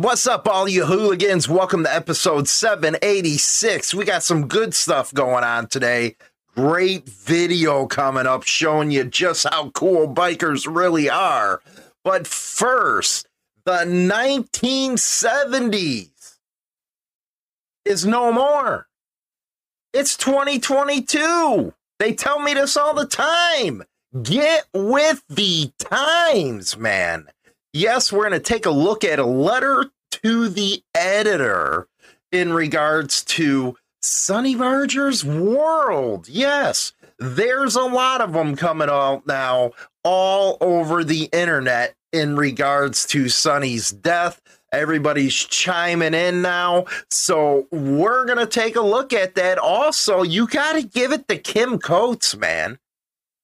What's up, all you hooligans? Welcome to episode 786. We got some good stuff going on today. Great video coming up showing you just how cool bikers really are. But first, the 1970s is no more. It's 2022. They tell me this all the time. Get with the times, man. Yes, we're going to take a look at a letter to the editor in regards to Sonny Barger's World. Yes, there's a lot of them coming out now all over the internet in regards to Sonny's death. Everybody's chiming in now. So we're going to take a look at that. Also, you got to give it to Kim Coates, man.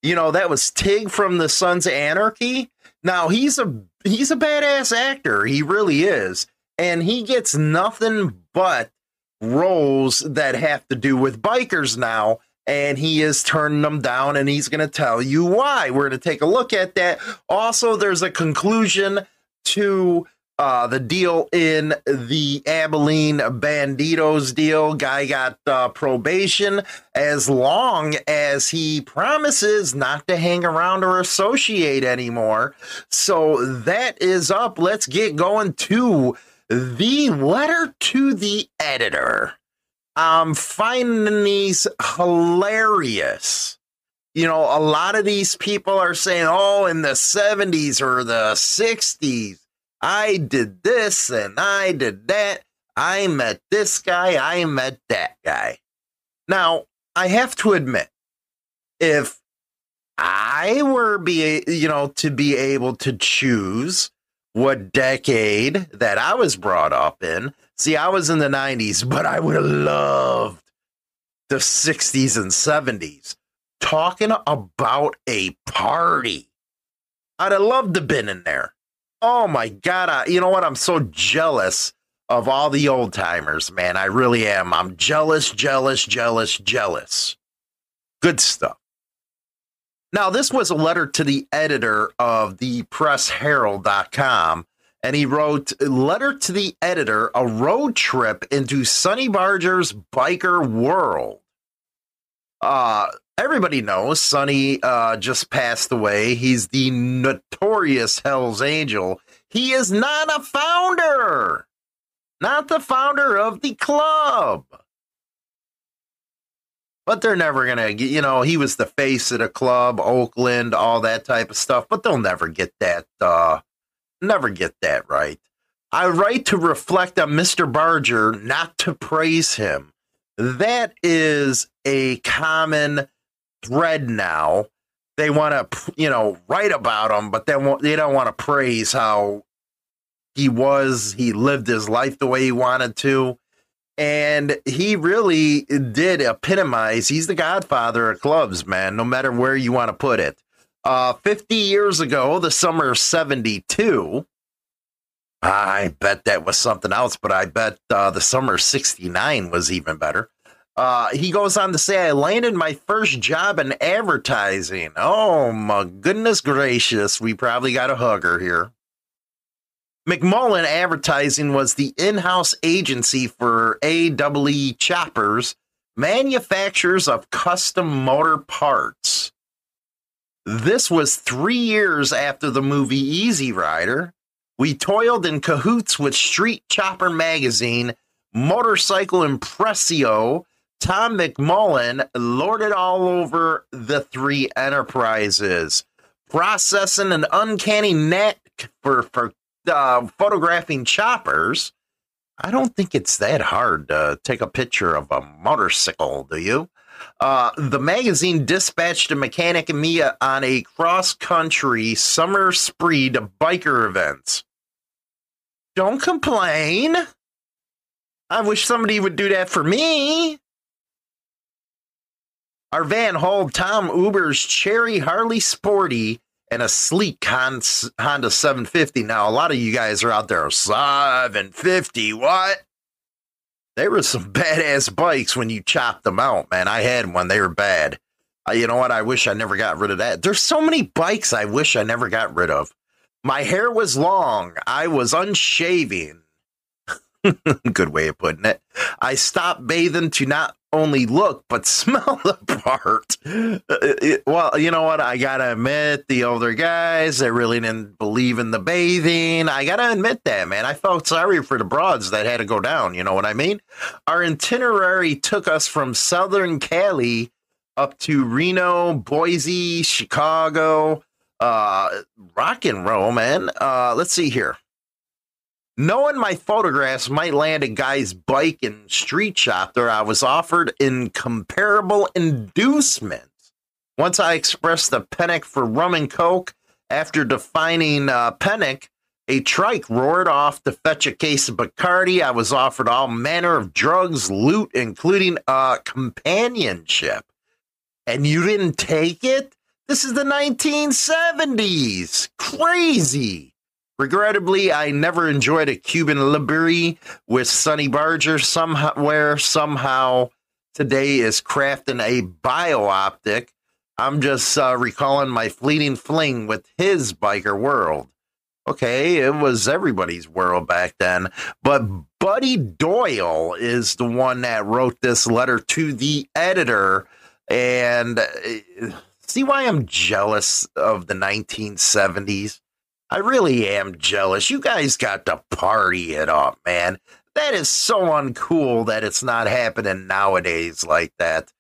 You know, that was Tig from the Sons of Anarchy. Now, he's a he's a badass actor. He really is. And he gets nothing but roles that have to do with bikers now and he is turning them down and he's going to tell you why. We're going to take a look at that. Also, there's a conclusion to uh, the deal in the Abilene Banditos deal. Guy got uh, probation as long as he promises not to hang around or associate anymore. So that is up. Let's get going to the letter to the editor. I'm finding these hilarious. You know, a lot of these people are saying, oh, in the 70s or the 60s, I did this and I did that. I met this guy. I met that guy. Now, I have to admit, if I were be, you know, to be able to choose what decade that I was brought up in, see, I was in the 90s, but I would have loved the 60s and 70s. Talking about a party. I'd have loved to been in there. Oh my god! I, you know what? I'm so jealous of all the old timers, man. I really am. I'm jealous, jealous, jealous, jealous. Good stuff. Now, this was a letter to the editor of the pressherald.com, and he wrote, Letter to the editor, a road trip into Sonny Barger's biker world. Uh, everybody knows Sonny uh, just passed away. He's the notorious Hell's Angel. He is not a founder, not the founder of the club. But they're never going to get, you know, he was the face of the club, Oakland, all that type of stuff. But they'll never get that, uh, never get that right. I write to reflect on Mr. Barger, not to praise him. That is a common thread now. They want to, you know, write about him, but they they don't want to praise how he was. He lived his life the way he wanted to, and he really did epitomize. He's the godfather of clubs, man. No matter where you want to put it. Uh, 50 years ago, the summer of 72. I bet that was something else, but I bet uh, the summer 69 was even better. Uh, he goes on to say, I landed my first job in advertising. Oh, my goodness gracious. We probably got a hugger here. McMullen Advertising was the in house agency for AEE Choppers, manufacturers of custom motor parts. This was three years after the movie Easy Rider. We toiled in cahoots with Street Chopper Magazine, Motorcycle Impressio, Tom McMullen lorded all over the three enterprises, processing an uncanny knack for, for uh, photographing choppers. I don't think it's that hard to take a picture of a motorcycle, do you? Uh, the magazine dispatched a mechanic and me on a cross country summer spree to biker events. Don't complain. I wish somebody would do that for me. Our van hauled Tom Uber's Cherry Harley Sporty and a sleek Honda 750. Now, a lot of you guys are out there, 750, what? They were some badass bikes when you chopped them out, man. I had one, they were bad. Uh, you know what? I wish I never got rid of that. There's so many bikes I wish I never got rid of. My hair was long, I was unshaving. Good way of putting it. I stopped bathing to not only look but smell the part. Uh, well, you know what? I gotta admit, the older guys they really didn't believe in the bathing. I gotta admit that, man. I felt sorry for the broads that had to go down. You know what I mean? Our itinerary took us from Southern Cali up to Reno, Boise, Chicago, uh, rock and roll, man. Uh, let's see here. Knowing my photographs might land a guy's bike in Street Chopper, I was offered incomparable inducements. Once I expressed the panic for rum and coke, after defining uh, panic, a trike roared off to fetch a case of Bacardi. I was offered all manner of drugs, loot, including uh, companionship. And you didn't take it? This is the 1970s. Crazy. Regrettably, I never enjoyed a Cuba libre with Sonny Barger somewhere, somehow today is crafting a biopic. I'm just uh, recalling my fleeting fling with his biker world. Okay, it was everybody's world back then. But Buddy Doyle is the one that wrote this letter to the editor. And uh, see why I'm jealous of the 1970s? I really am jealous. You guys got to party it up, man. That is so uncool that it's not happening nowadays like that.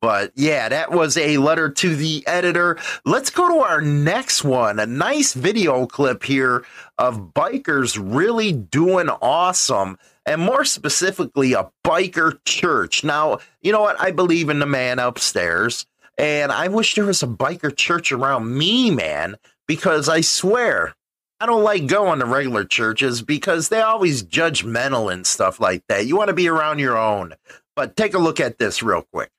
But yeah, that was a letter to the editor. Let's go to our next one. A nice video clip here of bikers really doing awesome. And more specifically, a biker church. Now, you know what? I believe in the man upstairs. And I wish there was a biker church around me, man because I swear I don't like going to regular churches because they always judgmental and stuff like that. You want to be around your own. But take a look at this real quick.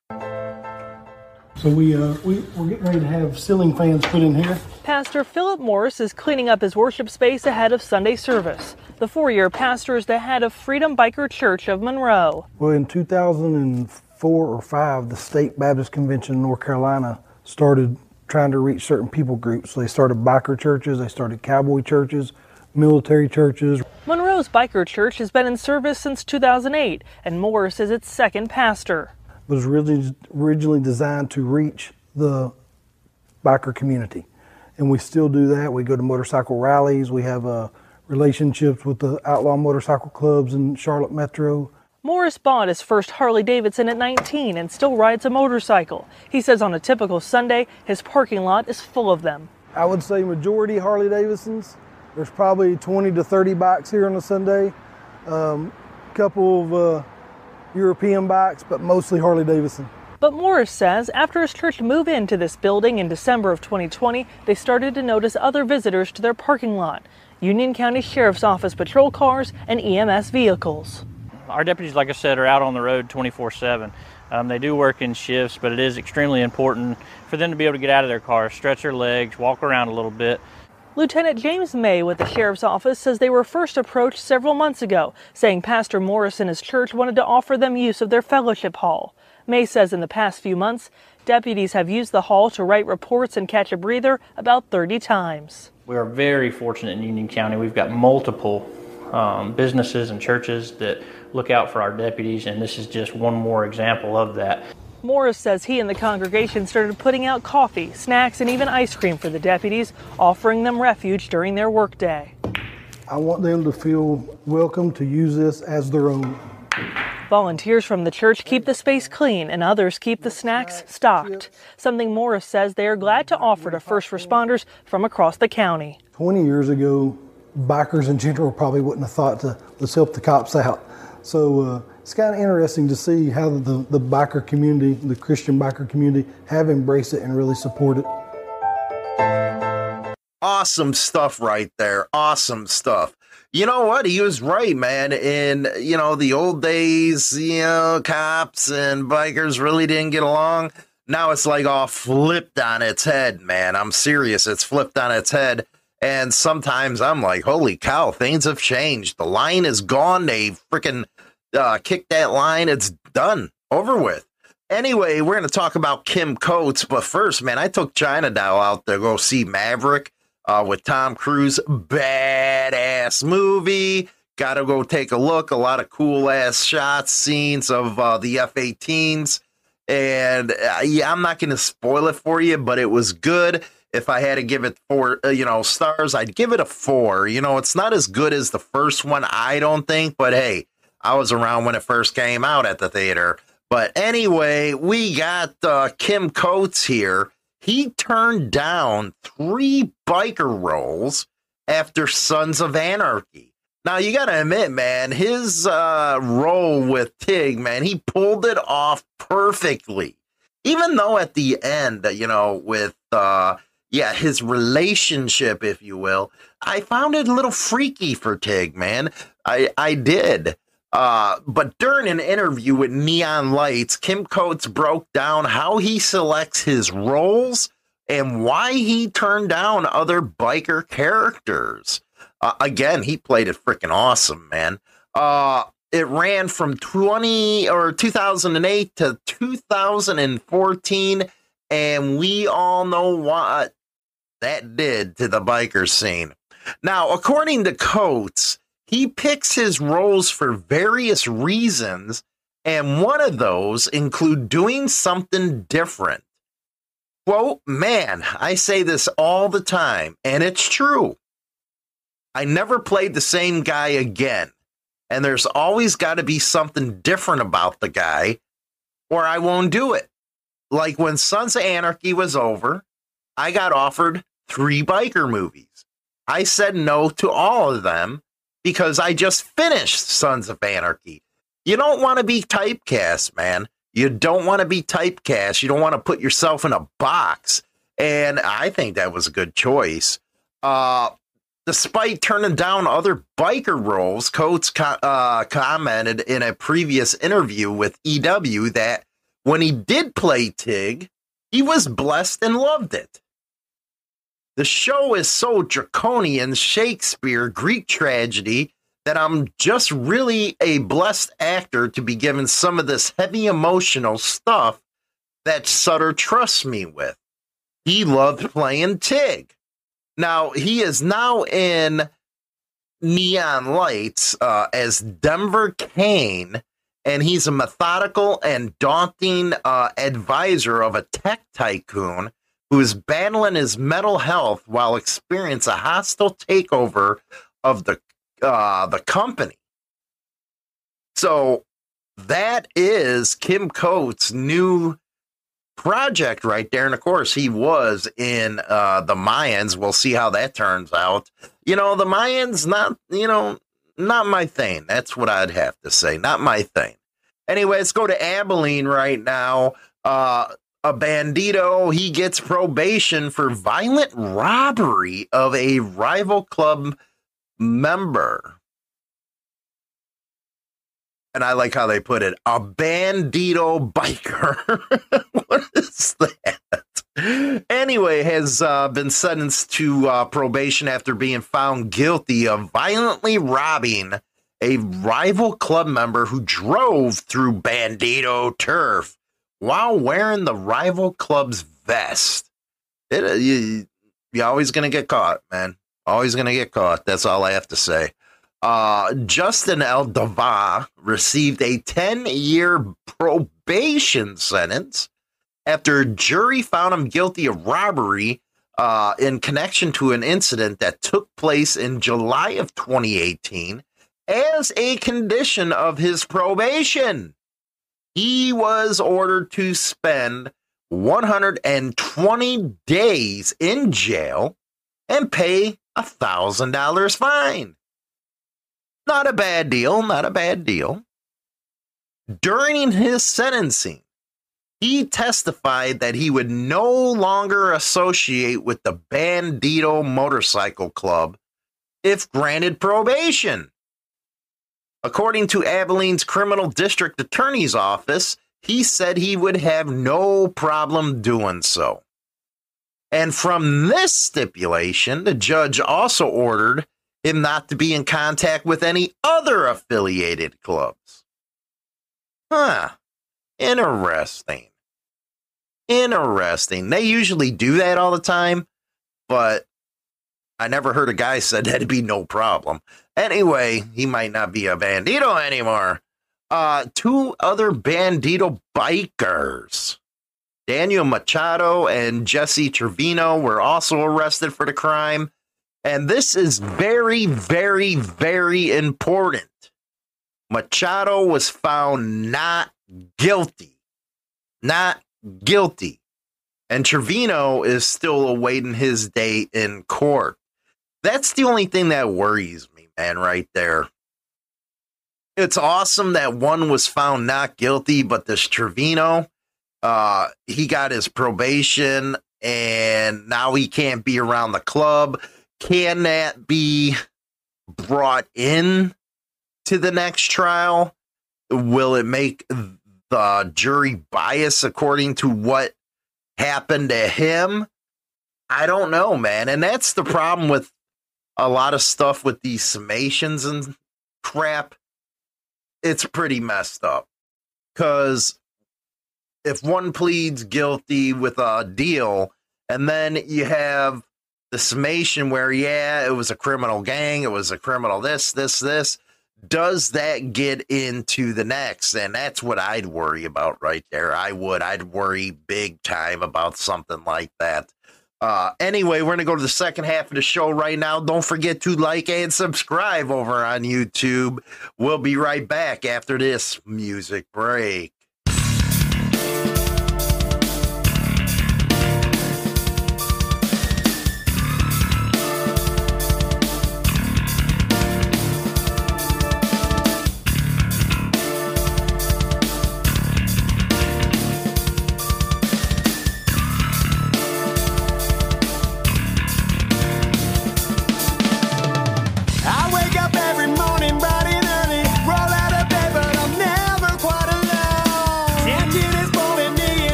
So we, uh, we we're getting ready to have ceiling fans put in here. Pastor Philip Morris is cleaning up his worship space ahead of Sunday service. The four-year pastor is the head of Freedom Biker Church of Monroe. Well, in 2004 or five, the State Baptist Convention in North Carolina started trying to reach certain people groups. So they started biker churches, they started cowboy churches, military churches. Monroe's Biker Church has been in service since 2008, and Morris is its second pastor. It was really originally designed to reach the biker community, and we still do that. We go to motorcycle rallies. We have uh, relationships with the outlaw motorcycle clubs in Charlotte Metro. Morris bought his first Harley Davidson at 19 and still rides a motorcycle. He says on a typical Sunday, his parking lot is full of them. I would say majority Harley Davidsons. There's probably 20 to 30 bikes here on a Sunday. A um, couple of uh, European bikes, but mostly Harley Davidson. But Morris says after his church moved into this building in December of 2020, they started to notice other visitors to their parking lot Union County Sheriff's Office patrol cars and EMS vehicles our deputies, like I said, are out on the road 24 7. Um, they do work in shifts, but it is extremely important for them to be able to get out of their cars, stretch their legs, walk around a little bit. Lieutenant James May with the Sheriff's Office says they were first approached several months ago, saying Pastor Morris and his church wanted to offer them use of their fellowship hall. May says in the past few months, deputies have used the hall to write reports and catch a breather about 30 times. We are very fortunate in Union County. We've got multiple um, businesses and churches that look out for our deputies, and this is just one more example of that. Morris says he and the congregation started putting out coffee, snacks, and even ice cream for the deputies, offering them refuge during their workday. I want them to feel welcome to use this as their own. Volunteers from the church keep the space clean and others keep the snacks stocked, something Morris says they are glad to offer to first responders from across the county. 20 years ago, bikers in general probably wouldn't have thought to let's help the cops out. So uh, it's kind of interesting to see how the, the biker community, the Christian biker community, have embraced it and really support it. Awesome stuff right there. Awesome stuff. You know what? He was right, man. In you know the old days, you know, cops and bikers really didn't get along. Now it's like all flipped on its head, man. I'm serious. It's flipped on its head. And sometimes I'm like, holy cow, things have changed. The line is gone. They freaking uh, kicked that line. It's done, over with. Anyway, we're going to talk about Kim Coates. But first, man, I took China Doll out to go see Maverick uh, with Tom Cruise. Badass movie. got to go take a look. A lot of cool ass shots, scenes of uh, the F 18s. And uh, yeah, I'm not going to spoil it for you, but it was good. If I had to give it four, uh, you know, stars, I'd give it a four. You know, it's not as good as the first one, I don't think, but hey, I was around when it first came out at the theater. But anyway, we got uh, Kim Coates here. He turned down three biker roles after Sons of Anarchy. Now you got to admit, man, his uh, role with Tig, man, he pulled it off perfectly. Even though at the end, you know, with uh, yeah, his relationship, if you will, I found it a little freaky for Tig, man. I I did. Uh, but during an interview with Neon Lights, Kim Coates broke down how he selects his roles and why he turned down other biker characters. Uh, again, he played it freaking awesome, man. Uh, it ran from 20 or 2008 to 2014, and we all know what that did to the biker scene. Now, according to Coates, he picks his roles for various reasons, and one of those include doing something different. Quote, man, I say this all the time, and it's true. I never played the same guy again. And there's always got to be something different about the guy, or I won't do it. Like when Sons of Anarchy was over, I got offered three biker movies. I said no to all of them because I just finished Sons of Anarchy. You don't want to be typecast, man. You don't want to be typecast. You don't want to put yourself in a box. And I think that was a good choice. Uh, despite turning down other biker roles, Coates co- uh, commented in a previous interview with EW that when he did play Tig, he was blessed and loved it. The show is so draconian, Shakespeare, Greek tragedy, that I'm just really a blessed actor to be given some of this heavy emotional stuff that Sutter trusts me with. He loved playing Tig. Now, he is now in Neon Lights uh, as Denver Kane, and he's a methodical and daunting uh, advisor of a tech tycoon who is battling his mental health while experiencing a hostile takeover of the uh, the company. So that is Kim Coates' new project right there. And of course, he was in uh, the Mayans. We'll see how that turns out. You know, the Mayans, not, you know, not my thing. That's what I'd have to say. Not my thing. Anyway, let's go to Abilene right now. Uh, a bandito, he gets probation for violent robbery of a rival club member. And I like how they put it a bandito biker. what is that? Anyway, has uh, been sentenced to uh, probation after being found guilty of violently robbing a rival club member who drove through bandito turf while wearing the rival club's vest. It, you, you're always going to get caught, man. Always going to get caught. That's all I have to say. Uh, Justin Eldava received a 10 year probation sentence after a jury found him guilty of robbery uh, in connection to an incident that took place in July of 2018 as a condition of his probation. He was ordered to spend 120 days in jail and pay a thousand dollars fine. Not a bad deal, not a bad deal. During his sentencing, he testified that he would no longer associate with the Bandito Motorcycle Club if granted probation. According to Abilene's Criminal District Attorney's Office, he said he would have no problem doing so. And from this stipulation, the judge also ordered him not to be in contact with any other affiliated clubs. Huh. Interesting. Interesting. They usually do that all the time, but I never heard a guy said that'd be no problem. Anyway, he might not be a bandito anymore. Uh, two other bandito bikers, Daniel Machado and Jesse Trevino, were also arrested for the crime. And this is very, very, very important. Machado was found not guilty. Not guilty. And Trevino is still awaiting his day in court. That's the only thing that worries me, man, right there. It's awesome that one was found not guilty, but this Trevino, uh, he got his probation and now he can't be around the club. Can that be brought in to the next trial? Will it make the jury bias according to what happened to him? I don't know, man. And that's the problem with a lot of stuff with these summations and crap, it's pretty messed up. Because if one pleads guilty with a deal, and then you have the summation where, yeah, it was a criminal gang, it was a criminal this, this, this, does that get into the next? And that's what I'd worry about right there. I would. I'd worry big time about something like that. Uh, anyway, we're going to go to the second half of the show right now. Don't forget to like and subscribe over on YouTube. We'll be right back after this music break.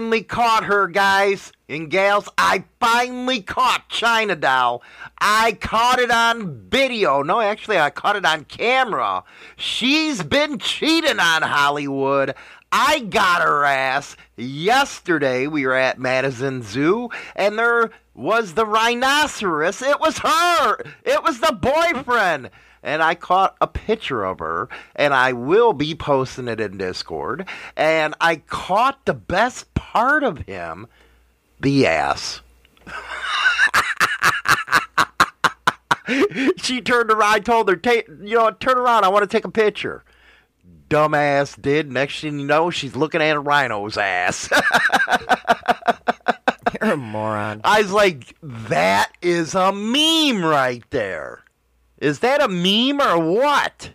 Finally caught her, guys and gals. I finally caught China Doll. I caught it on video. No, actually, I caught it on camera. She's been cheating on Hollywood. I got her ass yesterday. We were at Madison Zoo, and there was the rhinoceros. It was her. It was the boyfriend and I caught a picture of her, and I will be posting it in Discord. And I caught the best part of him the ass. she turned around. I told her, take, you know, turn around. I want to take a picture. Dumbass did. Next thing you know, she's looking at a rhino's ass. You're a moron. I was like, that is a meme right there. Is that a meme or what?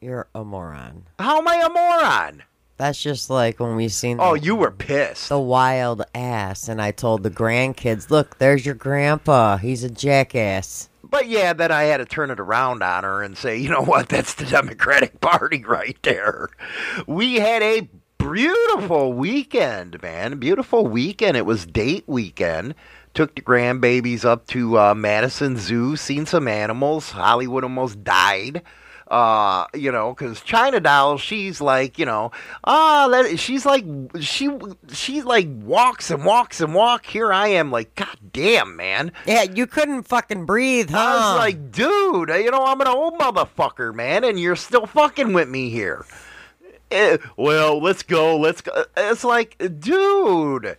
You're a moron. How am I a moron? That's just like when we seen Oh, the, you were pissed. the wild ass, and I told the grandkids, "Look, there's your grandpa. He's a jackass." But yeah, then I had to turn it around on her and say, you know what? That's the Democratic Party right there. We had a beautiful weekend, man. Beautiful weekend. It was date weekend. Took the grandbabies up to uh, Madison Zoo, seen some animals. Hollywood almost died. Uh, you know, because China Doll, she's like, you know, ah, let she's like, she, she like walks and walks and walk. Here I am, like, god damn, man. Yeah, you couldn't fucking breathe, huh? I was like, dude, you know, I'm an old motherfucker, man, and you're still fucking with me here. Eh, well, let's go, let's go. It's like, dude,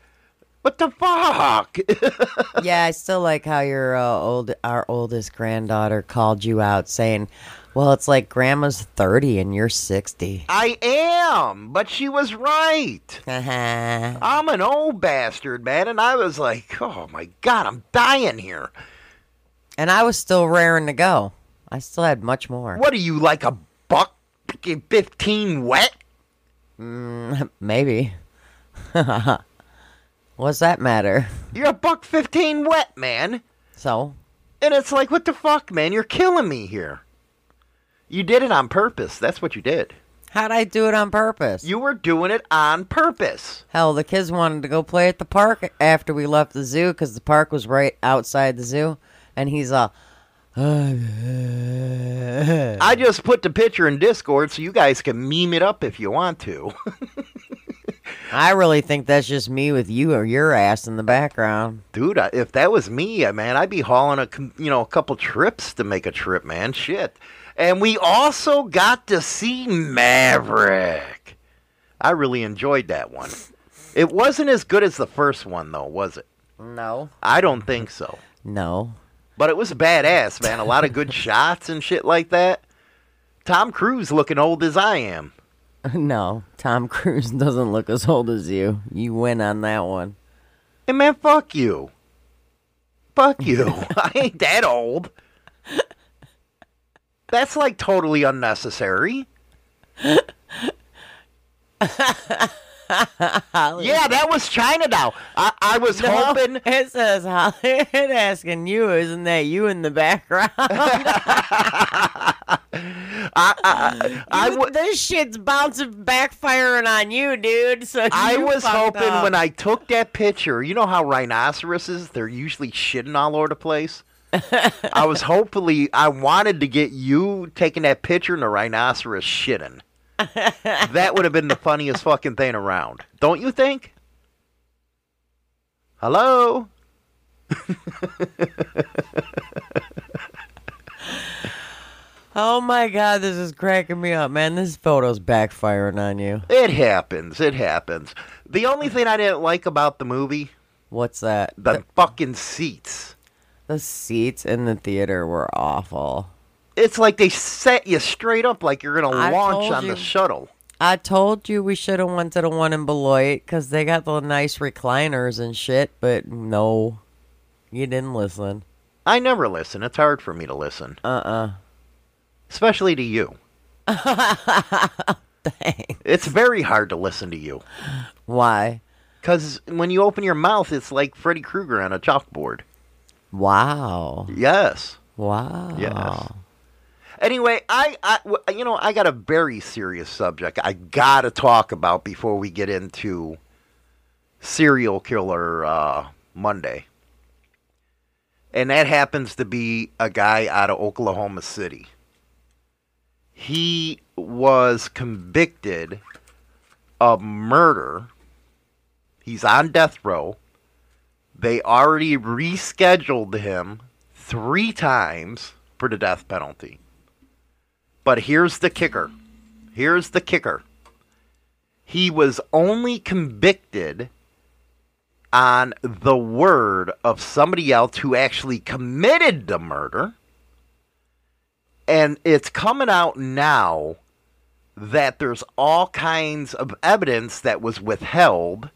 what the fuck? yeah, I still like how your uh, old, our oldest granddaughter called you out, saying, "Well, it's like grandma's thirty and you're 60. I am, but she was right. I'm an old bastard, man, and I was like, oh my god, I'm dying here. And I was still raring to go. I still had much more. What are you, like a buck 15 wet? Mm, Maybe. What's that matter? You're a buck 15 wet, man. So, And it's like, what the fuck, man? You're killing me here. You did it on purpose. That's what you did. how'd I do it on purpose? You were doing it on purpose. Hell, the kids wanted to go play at the park after we left the zoo because the park was right outside the zoo, and he's all. I just put the picture in Discord so you guys can meme it up if you want to. I really think that's just me with you or your ass in the background. Dude, if that was me, uh, man, I'd be hauling a you know a couple trips to make a trip, man. Shit. And we also got to see Maverick. I really enjoyed that one. It wasn't as good as the first one, though, was it? No. I don't think so. No. But it was badass, man. A lot of good shots and shit like that. Tom Cruise looking old as I am. No. Tom Cruise doesn't look as old as you. You win on that one. Hey, man, fuck you. Fuck you. I ain't that old. That's like totally unnecessary. yeah, that was China Doll. I, I was No, hoping. it says Hollywood asking you, isn't that you in the background? I, I, I, You- this shit's bouncing, backfiring on you, dude. So I was hoping up. when I took that picture, you know how rhinoceroses, they're usually shitting all over the place? I was hopefully, I wanted to get you taking that picture and the rhinoceros shitting. that would have been the funniest fucking thing around. Don't you think? Hello? Oh my god, this is cracking me up, man. This photo's backfiring on you. It happens. It happens. The only thing I didn't like about the movie, What's that? the fucking seats. The seats in the theater were awful. It's like they set you straight up like you're gonna I launch told on the shuttle. I told you we should have went to the one in Beloit because they got the nice recliners and shit, but no, you didn't listen. I never listen. It's hard for me to listen, Uh-uh. especially to you. Dang. It's very hard to listen to you Why? because when you open your mouth, it's like Freddy Krueger on a chalkboard. Wow. Yes. Wow. Yes. Anyway, I, I, you know, I got a very serious subject I gotta talk about before we get into serial killer uh, Monday, and that happens to be a guy out of Oklahoma City. He was convicted of murder. He's on death row. They already rescheduled him three times for the death penalty. But here's the kicker. Here's the kicker. He was only convicted on the word of somebody else who actually committed the murder. And it's coming out now that there's all kinds of evidence that was withheld.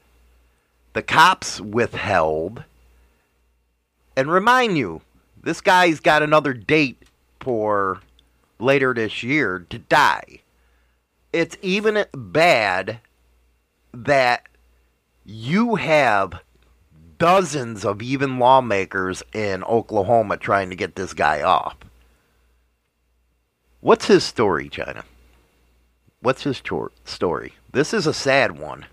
The cops withheld. And remind you, this guy's got another date for later this year to die. It's even bad that you have dozens of even lawmakers in Oklahoma trying to get this guy off. What's his story, China? What's his tor- story? This is a sad one.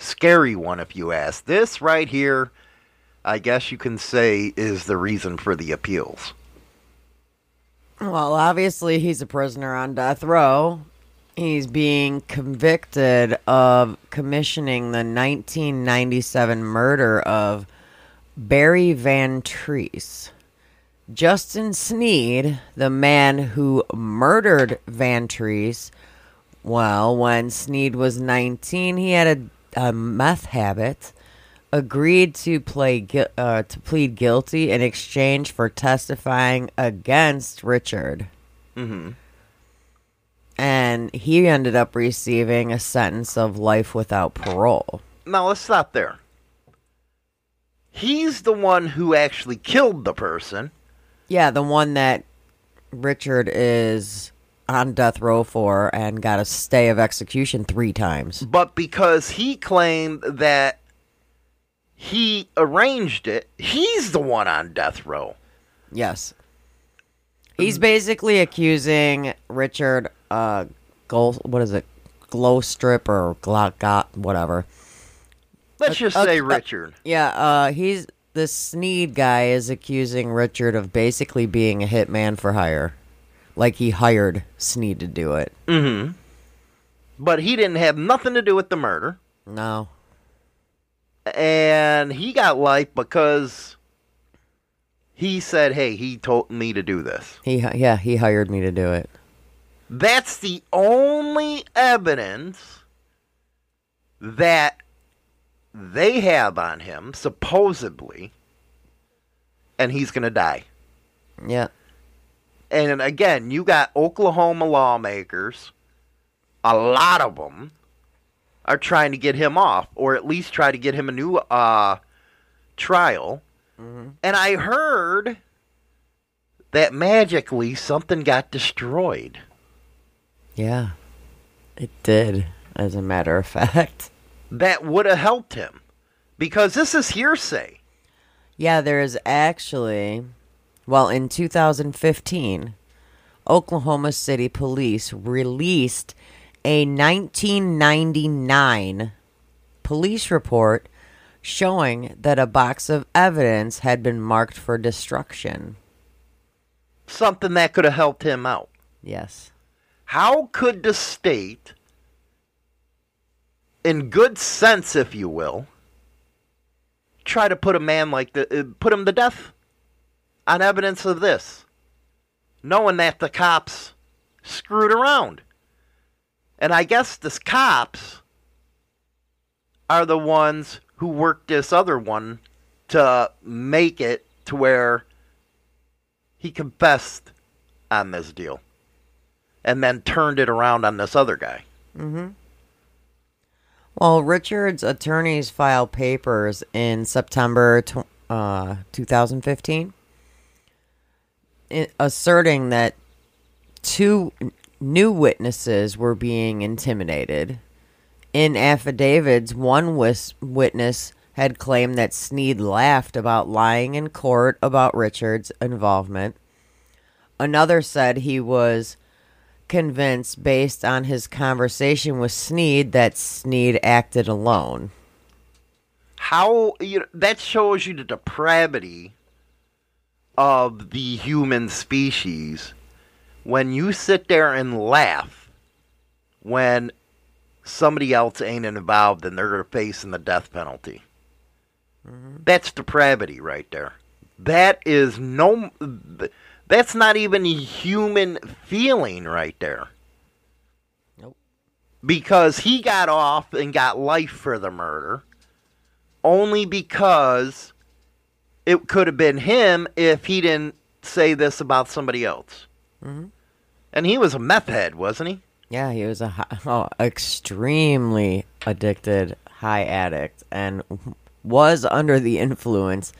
Scary one, if you ask. This right here, I guess you can say, is the reason for the appeals. Well, obviously, he's a prisoner on death row. He's being convicted of commissioning the 1997 murder of Barry Van Treese. Justin Sneed, the man who murdered Van Treese, well, when Sneed was 19, he had a, a meth habit. Agreed to play uh, to plead guilty in exchange for testifying against Richard, Mm-hmm. and he ended up receiving a sentence of life without parole. Now let's stop there. He's the one who actually killed the person. Yeah, the one that Richard is on death row for and got a stay of execution three times. But because he claimed that he arranged it, he's the one on death row. Yes. He's basically accusing Richard uh Gol what is it? Glow strip or glock got whatever. Let's just Uh, say uh, Richard. Yeah, uh he's the Sneed guy is accusing Richard of basically being a hitman for hire. Like he hired Sneed to do it. Mm-hmm. But he didn't have nothing to do with the murder. No. And he got life because he said, hey, he told me to do this. He yeah, he hired me to do it. That's the only evidence that they have on him, supposedly, and he's going to die. Yeah. And again, you got Oklahoma lawmakers, a lot of them are trying to get him off, or at least try to get him a new uh, trial. And I heard that magically something got destroyed. Yeah. It did, as a matter of fact. that would have helped him because this is hearsay. Yeah, there is actually, well, in 2015, Oklahoma City Police released a 1999 police report showing that a box of evidence had been marked for destruction. Something that could have helped him out. Yes. How could the state, in good sense, if you will, try to put a man like the uh, put him to death on evidence of this, knowing that the cops screwed around? And I guess the cops are the ones who worked this other one to make it to where he confessed on this deal and then turned it around on this other guy. Mm-hmm. Well, Richard's attorneys filed papers in September uh, 2015 i- asserting that two new witnesses were being intimidated. In affidavits, one witness had claimed that Sneed laughed about lying in court about Richard's involvement. Another said he was convinced, based on his conversation with Sneed, that Sneed acted alone. How you know, that shows you the depravity of the human species when you sit there and laugh when somebody else ain't involved and they're facing the death penalty. Mm-hmm. That's depravity right there. That is no. That's not even a human feeling right there. Nope. Because he got off and got life for the murder only because it could have been him if he didn't say this about somebody else. Mm-hmm. And he was a meth head, wasn't he? Yeah, he was a hi- oh, extremely addicted high addict and was under the influence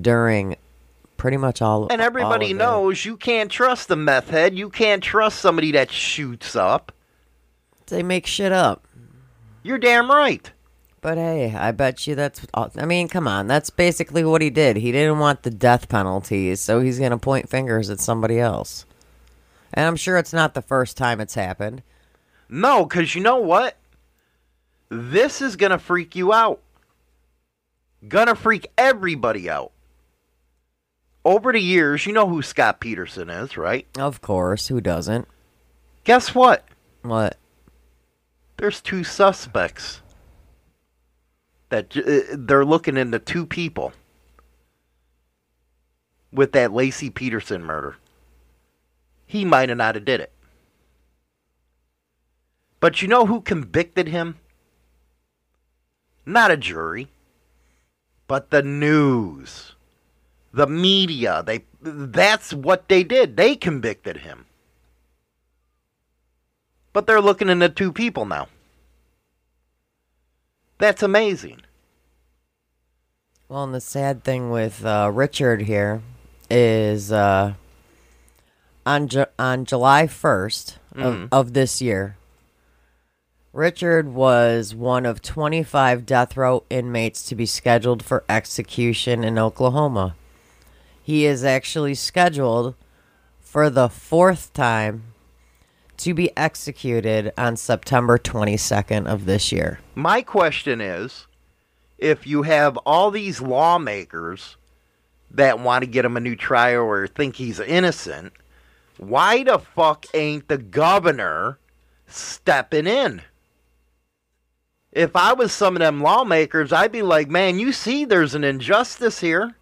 during pretty much all. And all everybody it. knows you can't trust the meth head. You can't trust somebody that shoots up. they make shit up. You're damn right. But hey, I bet you that's. all- I mean, come on, that's basically what he did. He didn't want the death penalties, so he's gonna point fingers at somebody else. And I'm sure it's not the first time it's happened. No, because you know what? This is going to freak you out. Gonna freak everybody out. Over the years, you know who Scott Peterson is, right? Of course, who doesn't? Guess what? What? There's two suspects that uh, they're looking into two people with that Laci Peterson murder. He might have not have did it. But you know who convicted him? Not a jury, but the news. The media. They that's what they did. They convicted him. But they're looking into two people now. That's amazing. Well, and the sad thing with uh, Richard here is uh, on Ju- on July 1st of, Mhm. of this year, Richard was one of 25 death row inmates to be scheduled for execution in Oklahoma. He is actually scheduled for the fourth time to be executed on September 22nd of this year. My question is if you have all these lawmakers that want to get him a new trial or think he's innocent, why the fuck ain't the governor stepping in? If I was some of them lawmakers, I'd be like, man, you see there's an injustice here.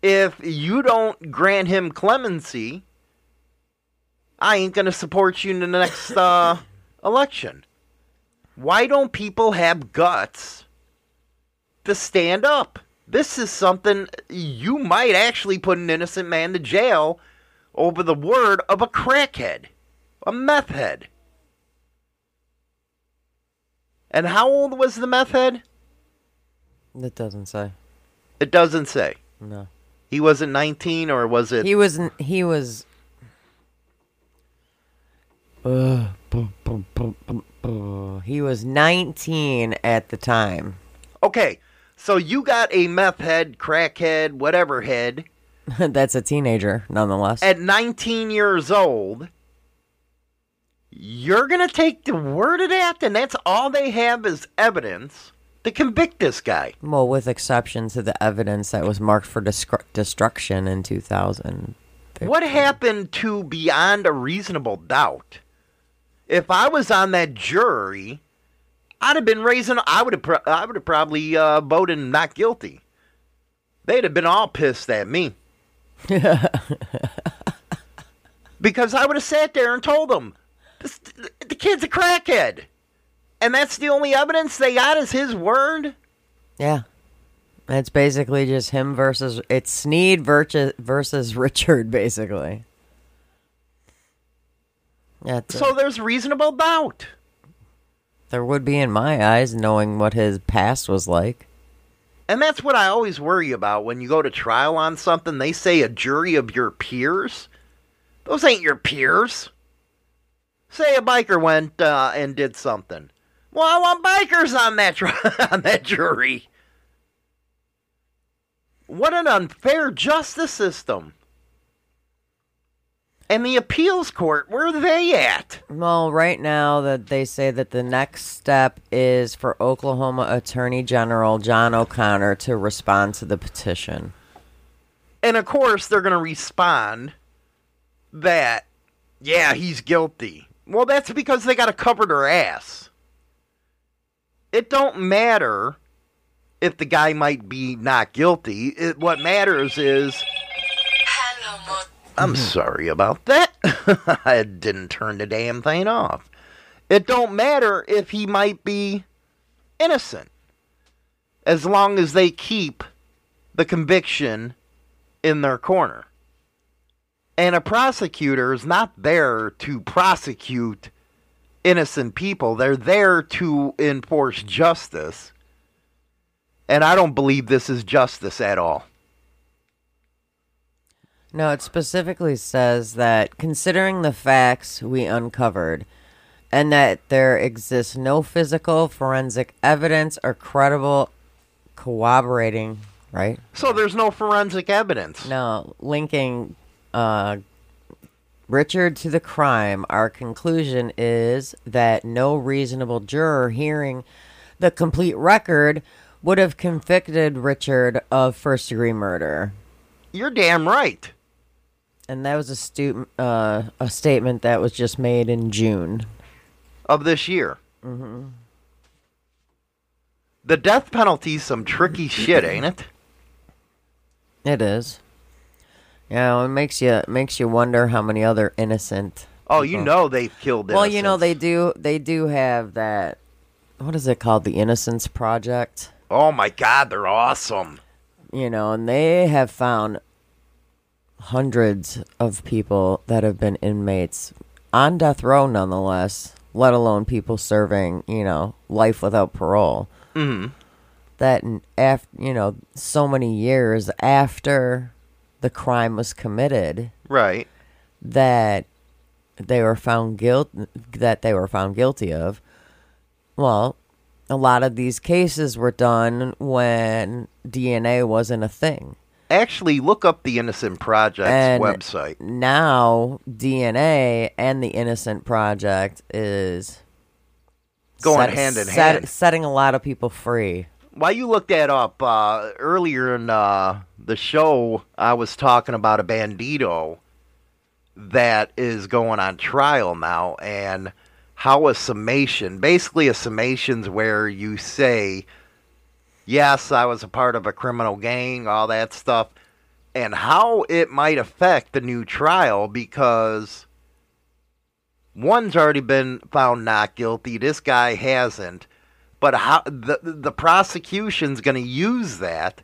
If you don't grant him clemency, I ain't going to support you in the next uh, election. Why don't people have guts to stand up? This is something you might actually put an innocent man to jail over the word of a crackhead, a meth head. And how old was the meth head? It doesn't say. It doesn't say. No. He wasn't 19 or was it? He was he was uh, he was 19 at the time. Okay, so you got a meth head, crackhead, whatever head That's a teenager nonetheless. at 19 years old. You're going to take the word of that, and that's all they have as evidence to convict this guy. well, with exception to the evidence that was marked for destru- destruction in 2000. What happened to beyond a reasonable doubt? If I was on that jury, I'd have been raising. I would have. Pro- I would have probably uh, voted not guilty. They'd have been all pissed at me because I would have sat there and told them this, the kid's a crackhead, and that's the only evidence they got is his word. Yeah. It's basically just him versus it's Sneed versus versus Richard, basically. Yeah, it's a- So there's reasonable doubt. there would be in my eyes, knowing what his past was like. And that's what I always worry about when you go to trial on something. They say a jury of your peers. Those ain't your peers. Say a biker went uh, and did something. Well, I want bikers on that tri- on that jury. What an unfair justice system. And the appeals court, where are they at? Well, right now that they say that the next step is for Oklahoma Attorney General John O'Connor to respond to the petition. And of course, they're going to respond that, yeah, he's guilty. Well, that's because they got to cover their ass. It don't matter if the guy might be not guilty. It, what matters is. I'm mm-hmm. sorry about that. I didn't turn the damn thing off. It don't matter if he might be innocent. As long as they keep the conviction in their corner. And a prosecutor is not there to prosecute innocent people. They're there to enforce justice. And I don't believe this is justice at all. No, it specifically says that considering the facts we uncovered and that there exists no physical forensic evidence or credible corroborating, right? So there's no forensic evidence. No, linking uh, Richard to the crime, our conclusion is that no reasonable juror hearing the complete record would have convicted Richard of first degree murder. You're damn right. And that was a stu- uh, a statement that was just made in June. Of this year. Mm-hmm. The death penalty's some tricky shit, ain't it? It is. Yeah, it makes you it makes you wonder how many other innocent. Oh, you know they've killed Well, you know they do they do have that. What is it called? The Innocence Project. Oh my god, they're awesome. You know, and they have found hundreds of people that have been inmates on death row, nonetheless. Let alone people serving, you know, life without parole. Mhm. That after you know so many years after the crime was committed, Right. that they were found guilt that they were found guilty of. Well, a lot of these cases were done when DNA wasn't a thing. Actually, look up the Innocent Project's And website. Now DNA and the Innocent Project is Going hand in set- hand. setting a lot of people free. While you looked that up uh, earlier in uh, the show, I was talking about a Bandido that is going on trial now, and how a summation, basically a summation's where you say, "Yes, I was a part of a criminal gang," all that stuff, and how it might affect the new trial because one's already been found not guilty. This guy hasn't. But how the the prosecution's going to use that,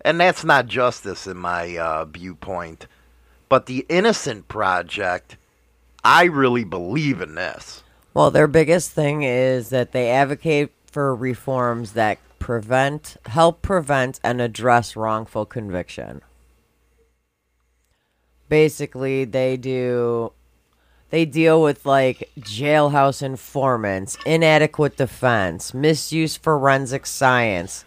and that's not justice in my uh, viewpoint. But the Innocent Project, I really believe in this. Well, their biggest thing is that they advocate for reforms that prevent, help prevent, and address wrongful conviction. Basically, they do. They deal with like jailhouse informants, inadequate defense, misuse forensic science,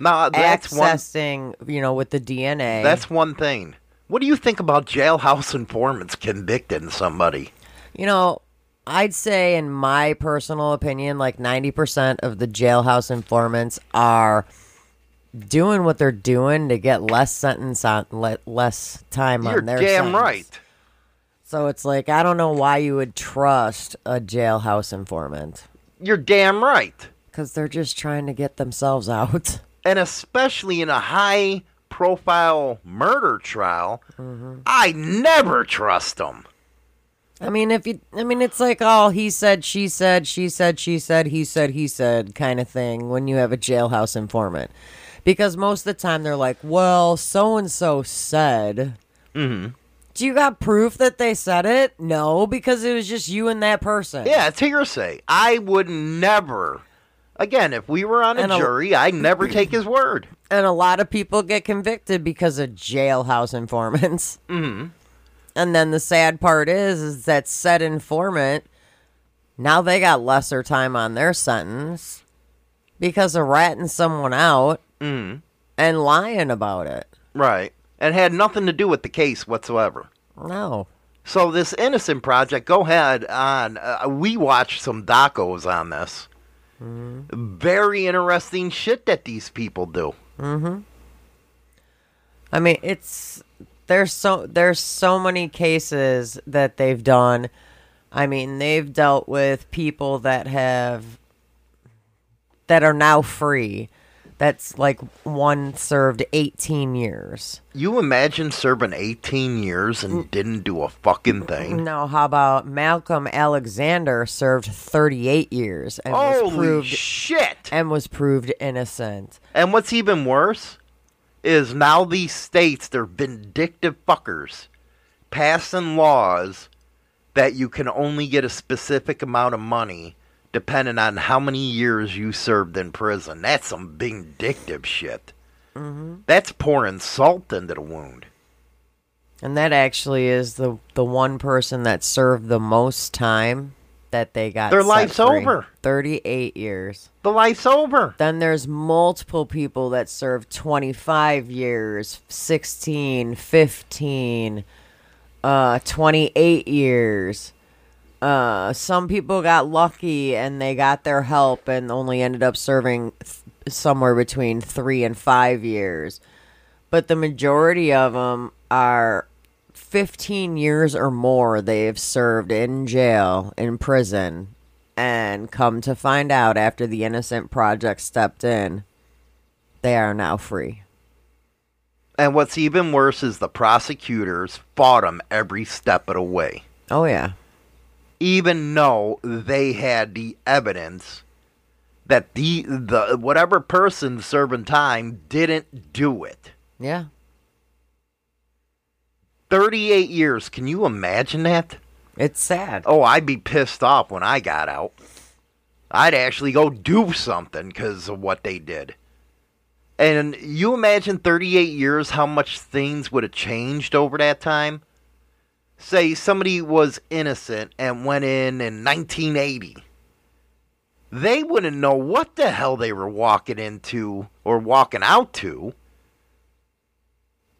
Now uh, that's one. accessing, you know, with the DNA. That's one thing. What do you think about jailhouse informants convicting somebody? You know, I'd say, in my personal opinion, like 90% of the jailhouse informants are doing what they're doing to get less sentence on le- less time You're on their damn sentence. right. So it's like I don't know why you would trust a jailhouse informant You're damn right. because they're just trying to get themselves out. And especially in a high profile murder trial, Mm-hmm. I never trust them. I mean, if you, I mean, it's like all he said, she said, she said, she said, he said, he said kind of thing when you have a jailhouse informant. Because most of the time they're like, well, so and so said. Mm-hmm. Do you got proof that they said it? No, because it was just you and that person. Yeah, it's hearsay. I would never. Again, if we were on a a- jury, I'd never take his word. And a lot of people get convicted because of jailhouse informants. Mm-hmm. And then the sad part is, is that said informant, now they got lesser time on their sentence because of ratting someone out Mm-hmm. and lying about it. Right. And had nothing to do with the case whatsoever. No. So this innocent project, go ahead on. Uh, we watched some docos on this. Very interesting shit that these people do. Mm-hmm. I mean, it's there's so there's so many cases that they've done. I mean, they've dealt with people that have that are now free. That's like one served 18 years. You imagine serving 18 years and didn't do a fucking thing? Now, how about Malcolm Alexander served 38 years and was proved shit! and was proved innocent. And what's even worse is now these states, they're vindictive fuckers, passing laws that you can only get a specific amount of money depending on how many years you served in prison. That's some vindictive shit. Mm-hmm. That's pouring salt into the wound. And that actually is the the one person that served the most time that they got. Their life's free. over. 38 years. The life's over. Then there's multiple people that served 25 years, 16, 15, uh 28 years. Uh some people got lucky and they got their help and only ended up serving th- somewhere between 3 and 5 years. But the majority of them are 15 years or more they've served in jail, in prison, and come to find out after the Innocent Project stepped in, they are now free. And what's even worse is the prosecutors fought them every step of the way. Oh, yeah. even though they had the evidence that the the whatever person serving time didn't do it. Yeah. 38 years, can you imagine that? It's sad. Oh, I'd be pissed off when I got out. I'd actually go do something because of what they did. And you imagine 38 years how much things would have changed over that time? Say somebody was innocent and went in in 1980. They wouldn't know what the hell they were walking into or walking out to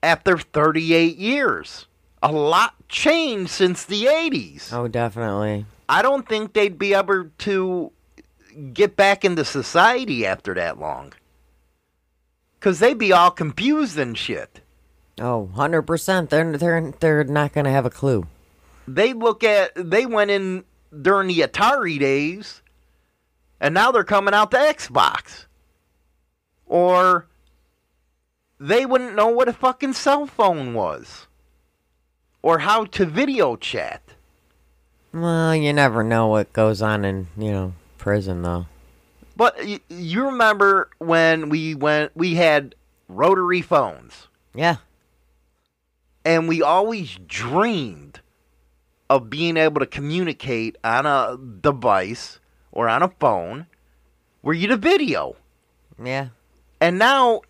after 38 years. A lot changed since the 80s. Oh, definitely. I don't think they'd be able to get back into society after that long. Because they'd be all confused and shit. Oh, 100%. They're, they're, they're not going to have a clue. They look at, they went in during the Atari days, and now they're coming out to Xbox. Or they wouldn't know what a fucking cell phone was. Or how to video chat. Well, you never know what goes on in, you know, prison, though. But you remember when we went, we had rotary phones. Yeah. And we always dreamed of being able to communicate on a device or on a phone where you'd a video. Yeah. And now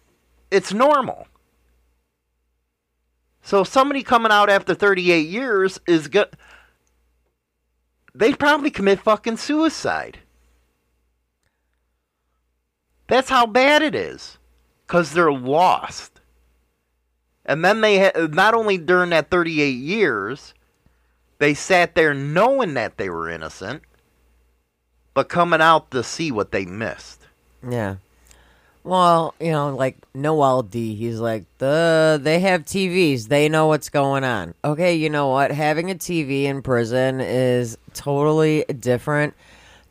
it's normal. So somebody coming out after 38 years is good. They'd probably commit fucking suicide. That's how bad it is. Because they're lost. And then they, ha- not only during that 38 years, they sat there knowing that they were innocent, but coming out to see what they missed. Yeah. Well, you know, like Noel D, he's like, the they have TVs, they know what's going on. Okay, you know what? Having a TV in prison is totally different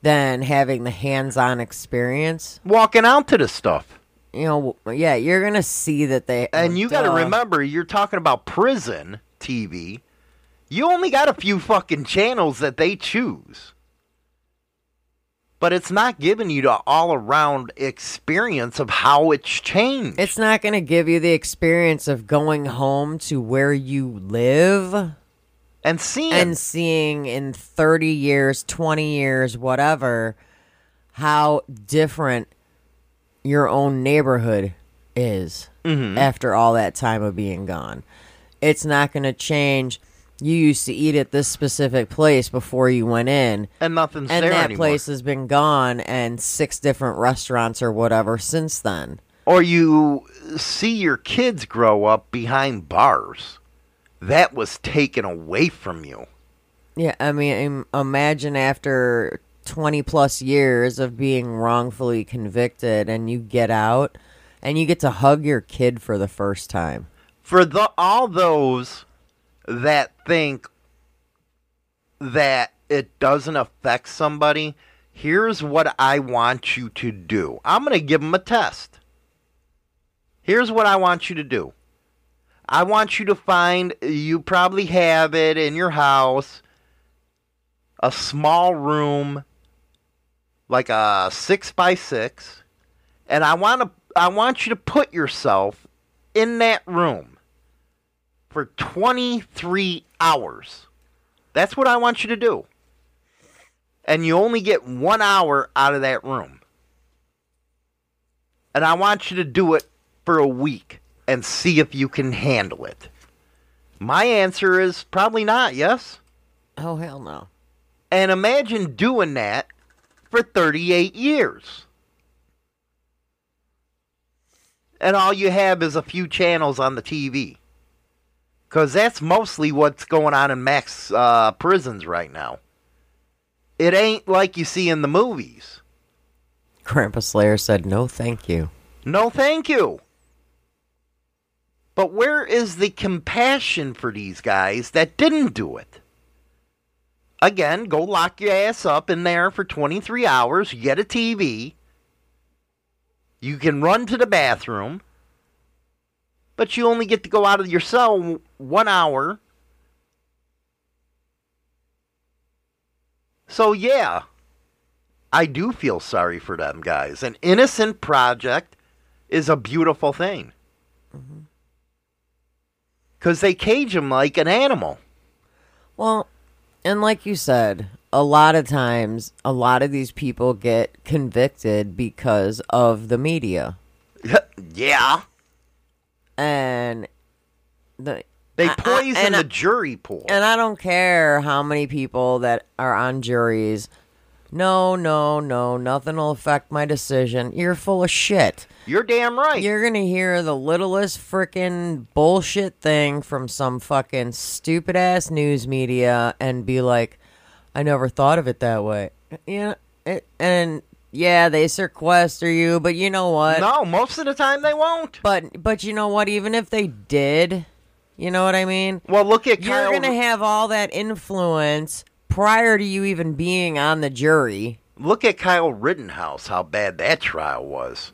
than having the hands-on experience. Walking out to the stuff. You know, yeah, you're gonna see that they And you got to remember, you're talking about prison TV. You only got a few fucking channels that they choose. But it's not giving you the all around experience of how it's changed. It's not gonna give you the experience of going home to where you live. and seeing and seeing in 30 years, 20 years, whatever, how different your own neighborhood is Mhm. after all that time of being gone. It's not going to change. You used to eat at this specific place before you went in, and nothing's and there that anymore. place has been gone and six different restaurants or whatever since then. or you see your kids grow up behind bars. That was taken away from you. Yeah, I mean, imagine after 20 plus years of being wrongfully convicted and you get out and you get to hug your kid for the first time. For the all those that think that it doesn't affect somebody, here's what I want you to do. I'm going to give them a test. Here's what I want you to do. I want you to find, you probably have it in your house, a small room, like a six by six, and I want to, I want you to put yourself in that room for 23 hours. That's what I want you to do. And you only get one hour out of that room. And I want you to do it for a week and see if you can handle it. My answer is probably not, yes? Oh, hell no. And imagine doing that for 38 years. And all you have is a few channels on the TV. Because that's mostly what's going on in max uh, prisons right now. It ain't like you see in the movies. Grandpa Slayer said, no, thank you. No, thank you. But where is the compassion for these guys that didn't do it? Again, go lock your ass up in there for 23 hours, get a TV. You can run to the bathroom, but you only get to go out of your cell one hour. So, yeah, I do feel sorry for them guys. An innocent project is a beautiful thing. Mm-hmm. Because they cage them like an animal. Well, and like you said, a lot of times, a lot of these people get convicted because of the media. yeah. And the They I- I- poison the I- jury pool. And I don't care how many people that are on juries. No, no, no, nothing will affect my decision. You're full of shit. You're damn right. You're gonna hear the littlest freaking bullshit thing from some fucking stupid ass news media and be like, I never thought of it that way. Yeah. it, and yeah, they sequester you, but you know what? no, most of the time they won't. But but you know what? Even if they did, you know what I mean? Well, look at You're Kyle. gonna have all that influence prior to you even being on the jury. Look at Kyle Rittenhouse, how bad that trial was.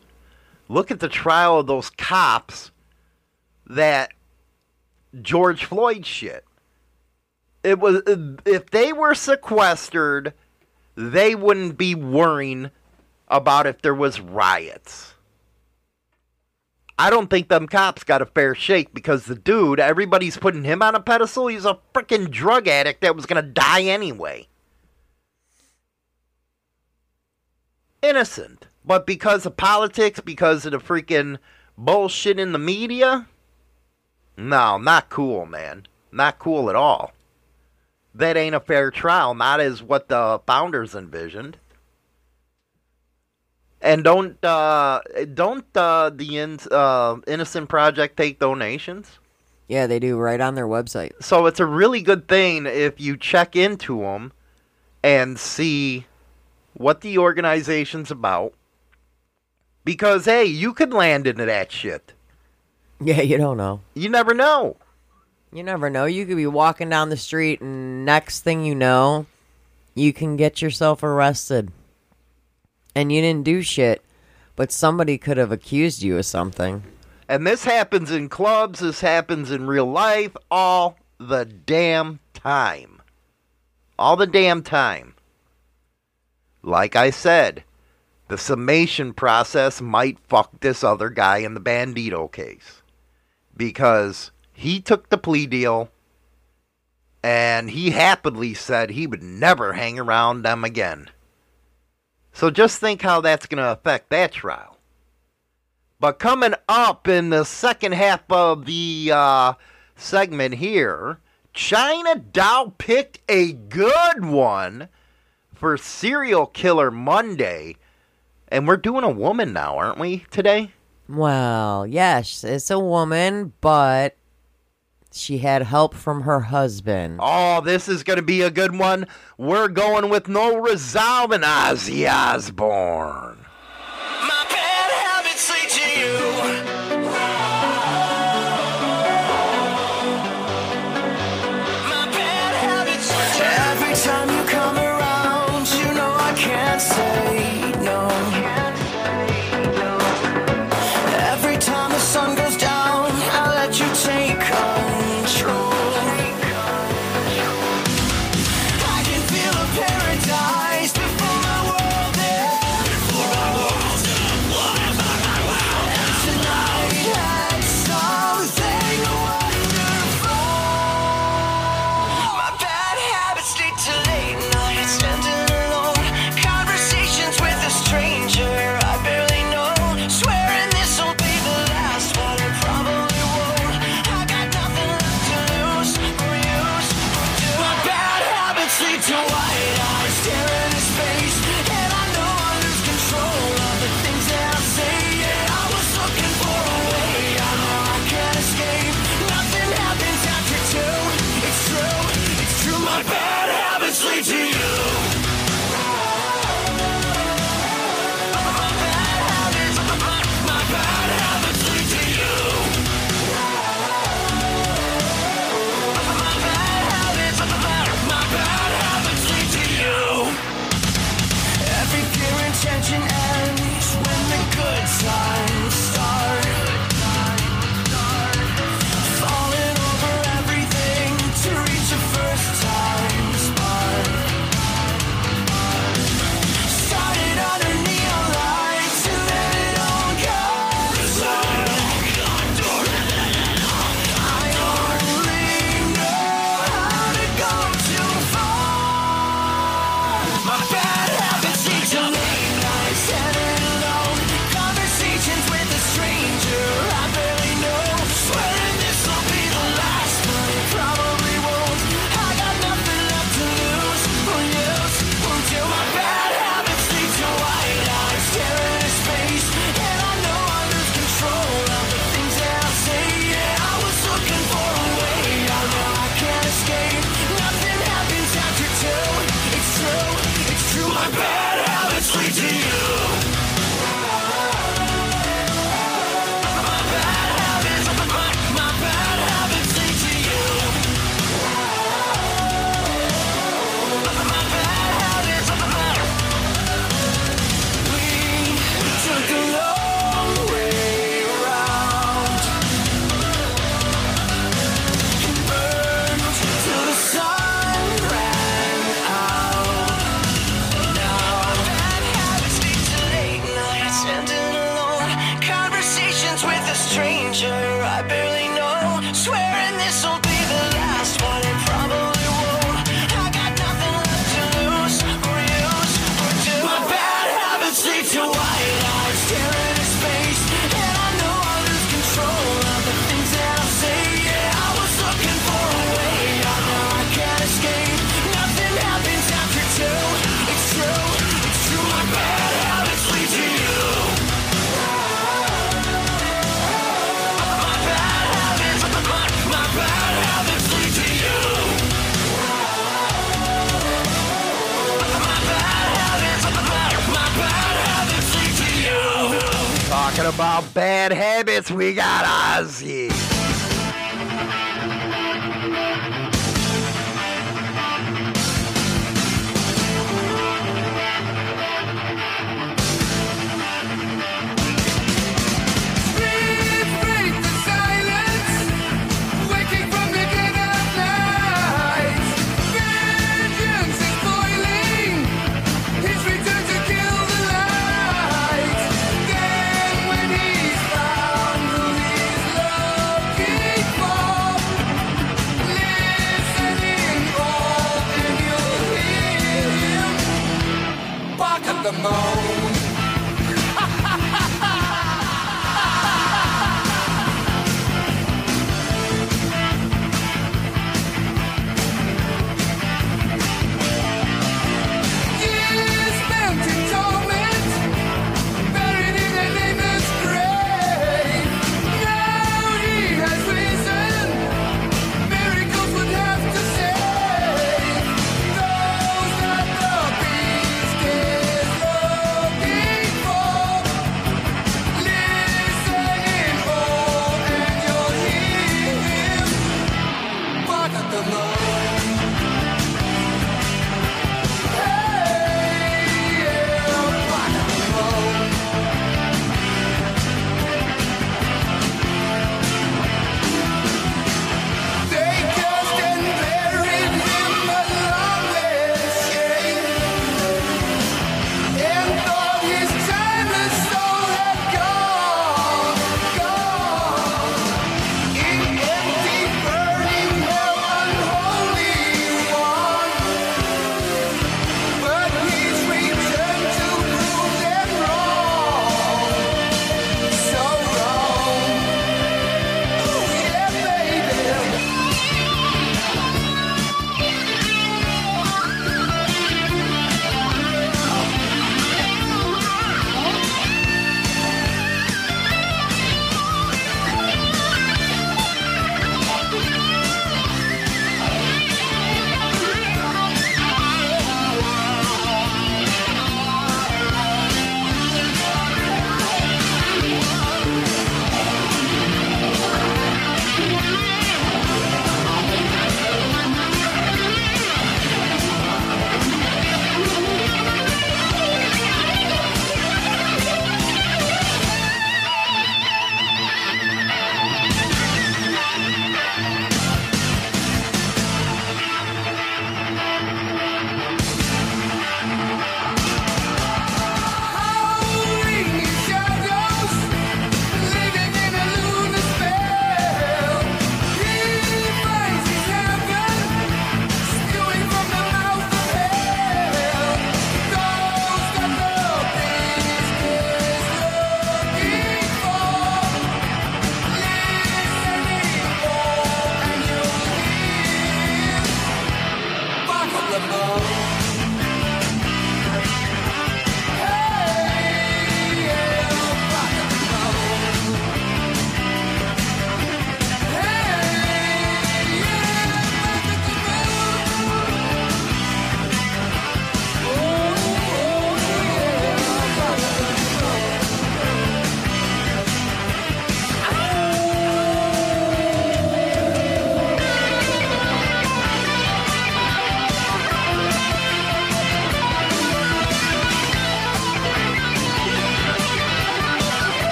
Look at the trial of those cops that George Floyd shit. It was if they were sequestered, they wouldn't be worrying about if there was riots. I don't think them cops got a fair shake because the dude, everybody's putting him on a pedestal. He's a freaking drug addict that was going to die anyway. innocent. But because of politics, because of the freaking bullshit in the media, no, not cool, man. Not cool at all. That ain't a fair trial, not as what the founders envisioned and don't uh, don't uh, the in, uh, innocent project take donations? Yeah they do right on their website. So it's a really good thing if you check into them and see what the organization's about. Because hey you could land into that shit. Yeah you don't know. You never know. You never know. You could be walking down the street and next thing you know you can get yourself arrested and you didn't do shit, but somebody could have accused you of something. And this happens in clubs, this happens in real life all the damn time. All the damn time. Like I said, the summation process might fuck this other guy in the Bandido case because he took the plea deal and he happily said he would never hang around them again. So just think how that's going to affect that trial. But coming up in the second half of the uh, segment here, China Dow picked a good one for Serial Killer Monday. And we're doing a woman now, aren't we, today? Well, yes, it's a woman, but she had help from her husband. Oh, this is going to be a good one. We're going with no resolve and Ozzy Osbourne.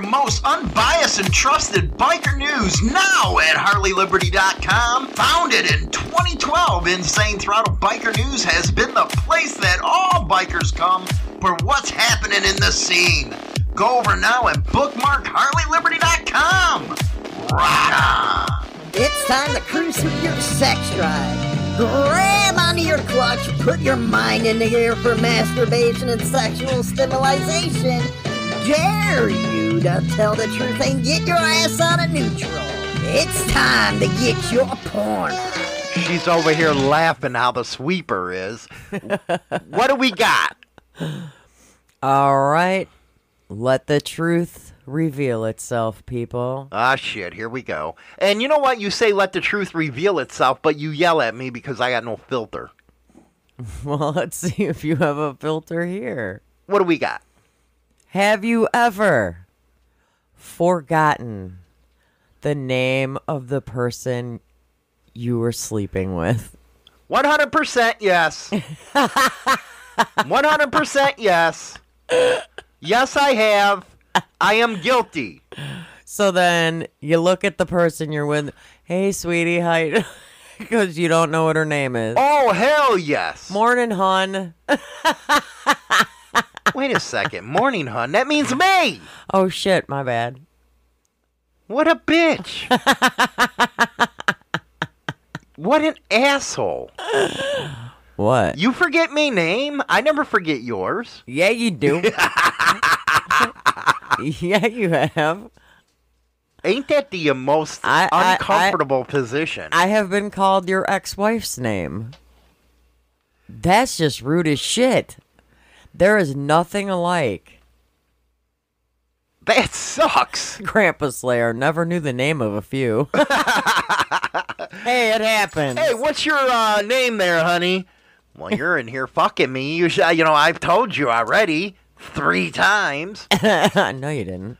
Your most unbiased and trusted biker news now at HarleyLiberty.com. Founded in 2012, Insane Throttle Biker News has been the place that all bikers come for what's happening in the scene. Go over now and bookmark HarleyLiberty.com. Right on. It's time to cruise through your sex drive. Grab onto your clutch, put your mind in the air for masturbation and sexual stimulation. Dare you to tell the truth and get your ass out of neutral. It's time to get your porn. She's over here laughing how the sweeper is. what do we got? All right. Let the truth reveal itself, people. Ah, shit, here we go. And you know what? You say let the truth reveal itself, but you yell at me because I got no filter. Well, let's see if you have a filter here. What do we got? Have you ever forgotten the name of the person you were sleeping with? 100% yes. 100% yes. Yes, I have. I am guilty. So then you look at the person you're with. Hey, sweetie, hi. Because you don't know what her name is. Oh, hell yes. Morning, hun. Wait a second. Morning, hun. That means me. Oh shit, my bad. What a bitch. what an asshole. What? You forget me name. I never forget yours. Yeah, you do. yeah, you have. Ain't that the most I- I- uncomfortable position? I have been called your ex-wife's name. That's just rude as shit. There is nothing alike. that sucks. Grandpa Slayer never knew the name of a few. hey, it happens. Hey, what's your uh, name there, honey? Well, you're in here fucking me. You should, you know, I've told you already three times. no, you didn't.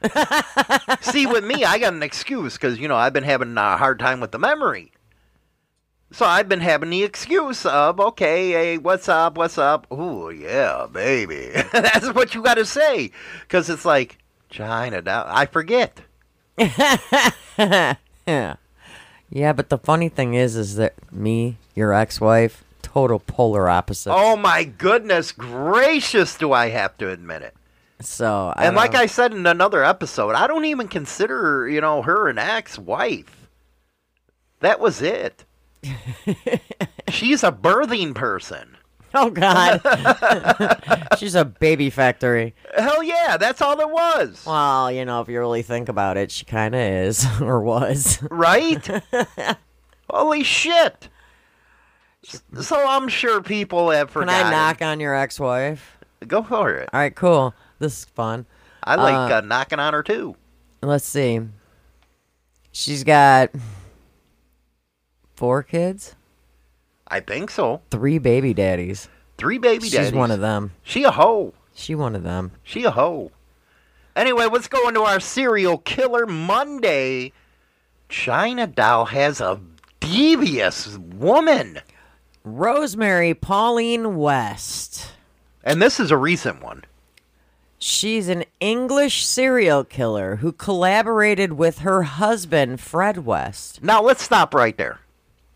See, with me, I got an excuse because you know I've been having a hard time with the memory. So I've been having the excuse of, okay, hey, what's up, what's up? Ooh, yeah, baby. That's what you got to say, because it's like China down. I forget. yeah. Yeah, but the funny thing is, is that me, your ex-wife, total polar opposite. Oh my goodness gracious, do I have to admit it? so, I and like don't- I said in another episode, I don't even consider, you know, her an ex-wife. That was it. She's a birthing person. oh god, she's a baby factory. Hell yeah, that's all it was. Well, you know, if you really think about it, she kind of is or was. Right? Holy shit. So I'm sure people have forgotten. Can. I knock on your ex-wife? Go for it. All right, cool. This is fun. I like Uh, uh, knocking on her too. Let's see. She's got four kids, I think so. three baby daddies. Three baby daddies. She's one of them. She a hoe. She one of them. She a hoe. Anyway, let's go into our serial killer Monday. China Doll has a devious woman. Rosemary Pauline West. And this is a recent one. She's an English serial killer who collaborated with her husband, Fred West. Now let's stop right there.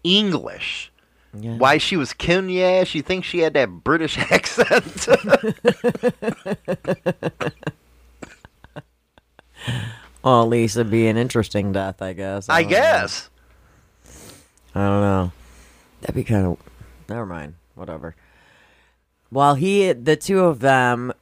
English. Yeah. Why she was killing your ass? You think she had that British accent? Well, at least it'd be an interesting death, I guess. I know. guess. I don't know. That'd be kind of. Never mind. Whatever. While he, the two of them,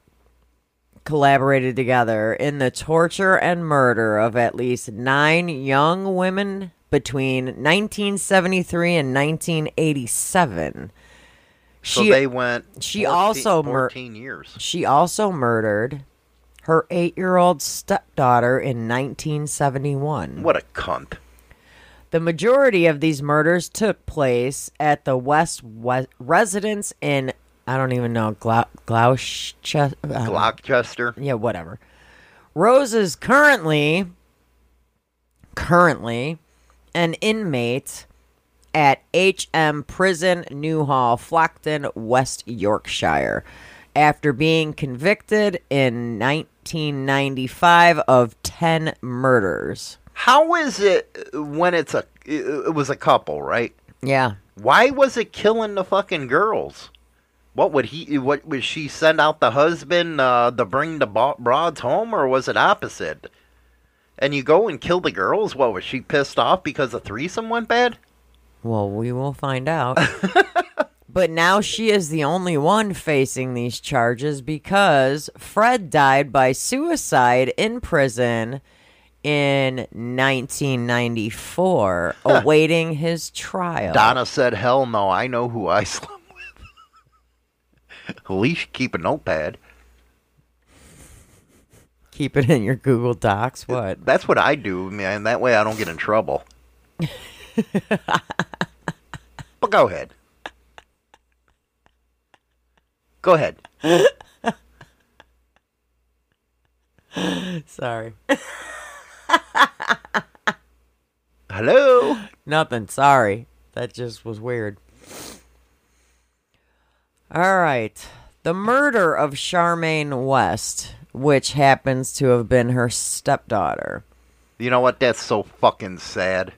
collaborated together in the torture and murder of at least nine young women between 1973 and 1987. So She they went. she 14 also mur- 14 years. she also murdered her eight-year-old stepdaughter in 1971. What a cunt. The majority of these murders took place at the West we- residence in I don't even know Gloucester. Gloucester. yeah, whatever. Rose is currently currently an inmate at HM Prison Newhall, Flockton, West Yorkshire, after being convicted in 1995 of 10 murders. How is it when it's a? It was a couple, right? Yeah. Why was it killing the fucking girls? What would he? What would she send out the husband uh, to bring the broads home, or was it opposite? And you go and kill the girls. What was she pissed off because the threesome went bad? Well, we will find out. but now she is the only one facing these charges because Fred died by suicide in prison in 1994, awaiting his trial. Donna said, "Hell no! I know who I slept with." At least keep a notepad. Keep it in your Google Docs. What? That's what I do, man. That way I don't get in trouble. but go ahead. Go ahead. Sorry. Hello. Nothing. Sorry. That just was weird. All right. The murder of Charmaine West, which happens to have been her stepdaughter. You know what? That's so fucking sad.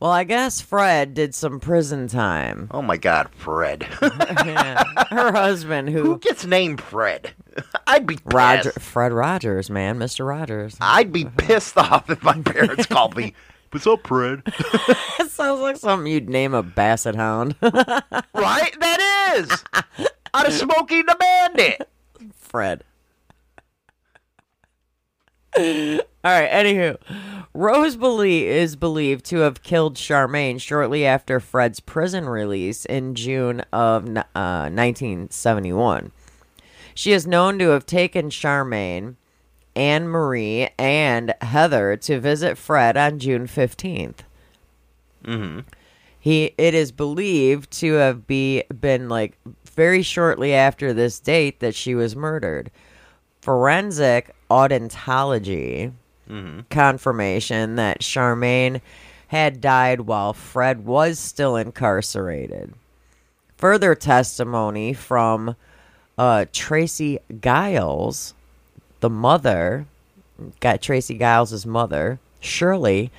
Well, I guess Fred did some prison time. Oh my god, Fred. Yeah. Her husband, Who who gets named Fred? I'd be pissed. Roger, Fred Rogers, man, Mr. Rogers. I'd be pissed off if my parents called me. What's up, Fred? It sounds like something you'd name a basset hound. right? That is. Out of Smokey the Bandit. Fred. All right, anywho. Rose belie- is believed to have killed Charmaine shortly after Fred's prison release in June of uh, 1971. She is known to have taken Charmaine, Anne Marie, and Heather to visit Fred on June 15th. Mm-hmm. He it is believed to have be been like very shortly after this date that she was murdered. Forensic odontology confirmation that Charmaine had died while Fred was still incarcerated. Further testimony from uh, Tracy Giles, the mother, got Tracy Giles' mother, Shirley,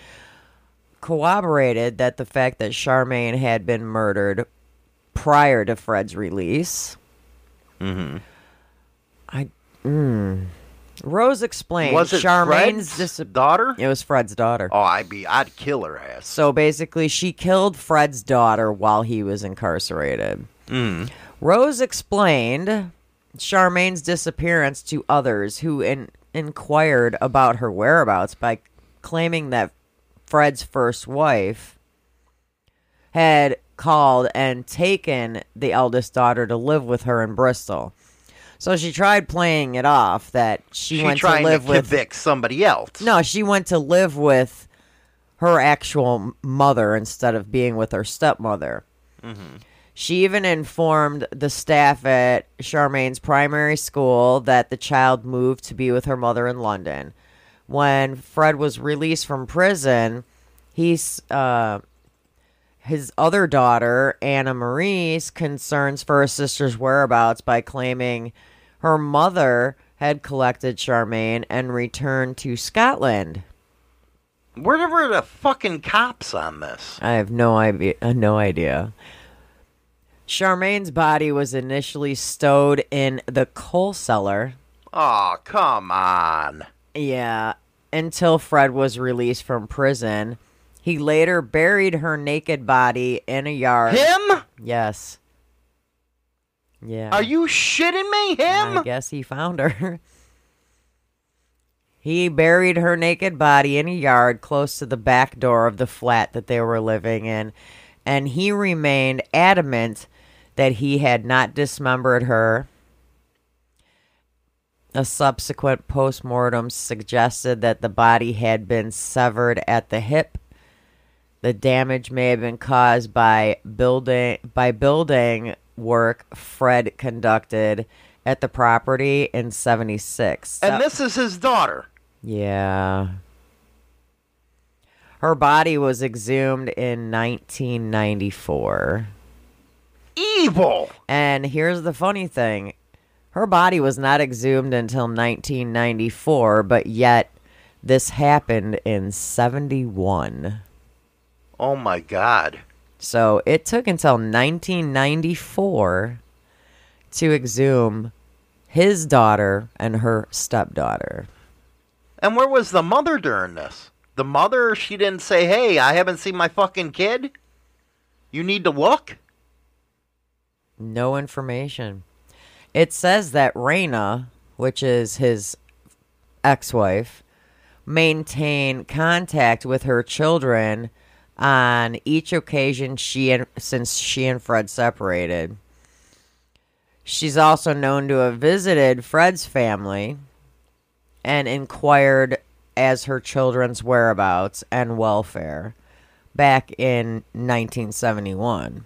corroborated that the fact that Charmaine had been murdered prior to Fred's release. Mm-hmm. I mm. Rose explained Was it Charmaine's dis- daughter? It was Fred's daughter. Oh, I'd be, I'd kill her ass. So basically, she killed Fred's daughter while he was incarcerated. Mm. Rose explained Charmaine's disappearance to others who in- inquired about her whereabouts by claiming that Fred's first wife had called and taken the eldest daughter to live with her in Bristol. So she tried playing it off that she, She went to trying to, live with convict somebody else. no, she went to live with her actual mother instead of being with her stepmother. She even informed the staff at Charmaine's primary school that the child moved to be with her mother in London. When Fred was released from prison, he's uh, his other daughter, Anna Marie's, concerns for her sister's whereabouts by claiming her mother had collected Charmaine and returned to Scotland. Where were the fucking cops on this? I have no idea. Uh, no idea. Charmaine's body was initially stowed in the coal cellar. Oh, come on. Yeah, until Fred was released from prison. He later buried her naked body in a yard. Him? Yes. Yeah. Are you shitting me? Him? I guess he found her. he buried her naked body in a yard close to the back door of the flat that they were living in, and he remained adamant that he had not dismembered her. A subsequent postmortem suggested that the body had been severed at the hip. The damage may have been caused by building by building work Fred conducted at the property in 76. And this is his daughter. Yeah. Her body was exhumed in 1994. Evil. And here's the funny thing her body was not exhumed until 1994, but yet this happened in 71. Oh my god. So it took until 1994 to exhume his daughter and her stepdaughter. And where was the mother during this? The mother, she didn't say, hey, I haven't seen my fucking kid? You need to look? No information. It says that Raina, which is his ex wife, maintained contact with her children on each occasion she and since she and Fred separated. She's also known to have visited Fred's family and inquired as her children's whereabouts and welfare back in 1971.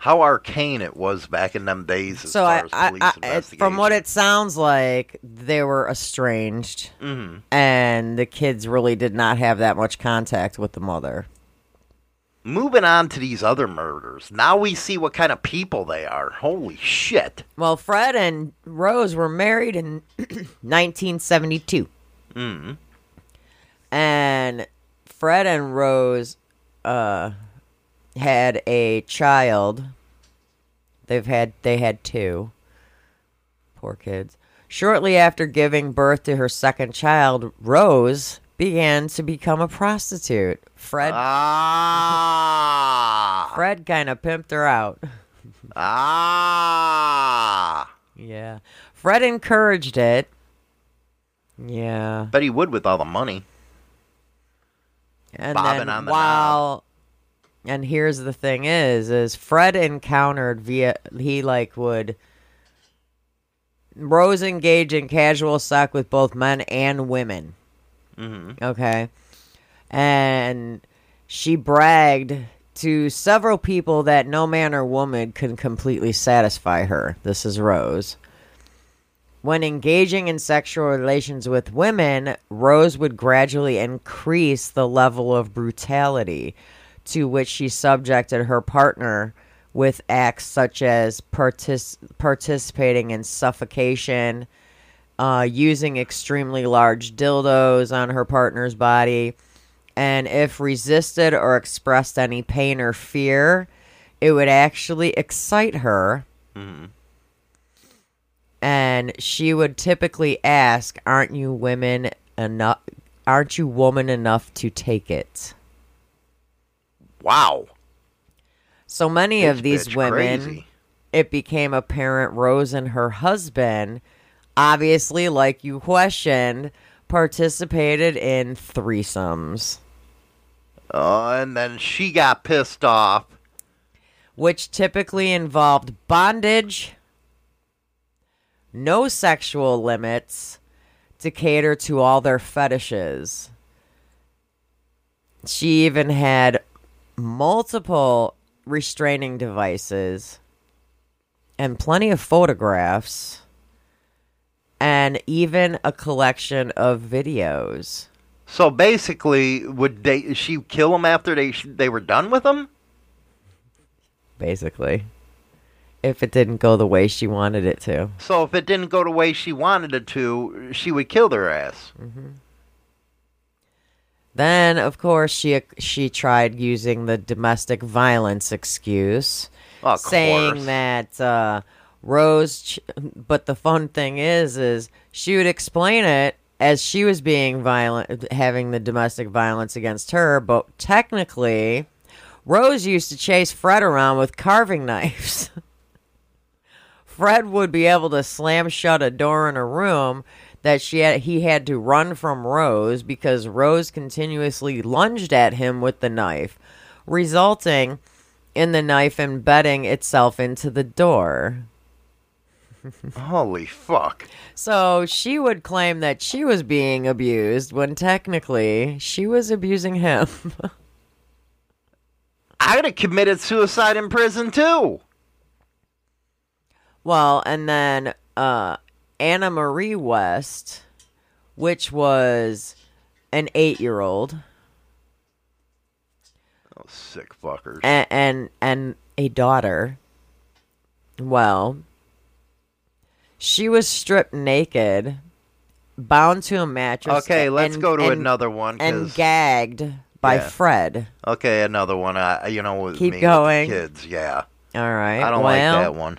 How arcane it was back in them days as So far I, as I, police I from what it sounds like, they were estranged, Mhm. and the kids really did not have that much contact with the mother. Moving on to these other murders. Now we see what kind of people they are. Holy shit. Well, Fred and Rose were married in 1972. Mm. and Fred and Rose uh had a child. They've had they had two. Poor kids. Shortly after giving birth to her second child, Rose began to become a prostitute. Fred Ah. Fred kind of pimped her out. Ah. Yeah. Fred encouraged it. Yeah. Bet he would with all the money. And Bobbing then on the while and here's the thing is is Fred encountered via he like would Rose engaged in casual sex with both men and women. Mm-hmm. Okay. And she bragged to several people that no man or woman could completely satisfy her. This is Rose. When engaging in sexual relations with women, Rose would gradually increase the level of brutality to which she subjected her partner with acts such as partic- participating in suffocation, uh, using extremely large dildos on her partner's body, and if resisted or expressed any pain or fear, it would actually excite her and she would typically ask, "Aren't you women enough? Aren't you woman enough to take it?" Wow. So many This of these bitch women, crazy. it became apparent Rose and her husband, obviously, like you questioned, participated in threesomes, Oh, and then she got pissed off. which typically involved bondage, no sexual limits to cater to all their fetishes. She even had multiple restraining devices and plenty of photographs and even a collection of videos. So basically, would they? She kill him after they they were done with him? Basically, if it didn't go the way she wanted it to. So if it didn't go the way she wanted it to, she would kill their ass. Mm-hmm. Then, of course, she she tried using the domestic violence excuse, Of saying course. that uh, Rose. Ch- but the fun thing is, is she would explain it as she was being violent, having the domestic violence against her. But technically, Rose used to chase Fred around with carving knives. Fred would be able to slam shut a door in a room that she had, he had to run from Rose because Rose continuously lunged at him with the knife, resulting in the knife embedding itself into the door. Holy fuck! So she would claim that she was being abused when technically she was abusing him. I'd have committed suicide in prison too. Well, and then uh, Anna Marie West, which was an eight year old, Oh, sick fuckers. and, and and a daughter. Well, she was stripped naked, bound to a mattress. Okay, let's and- go to and- another one. And gagged by Yeah. Fred. okay, another one. I, you know, with Keep me, with the going. kids. Yeah, All right. I don't well, like that one.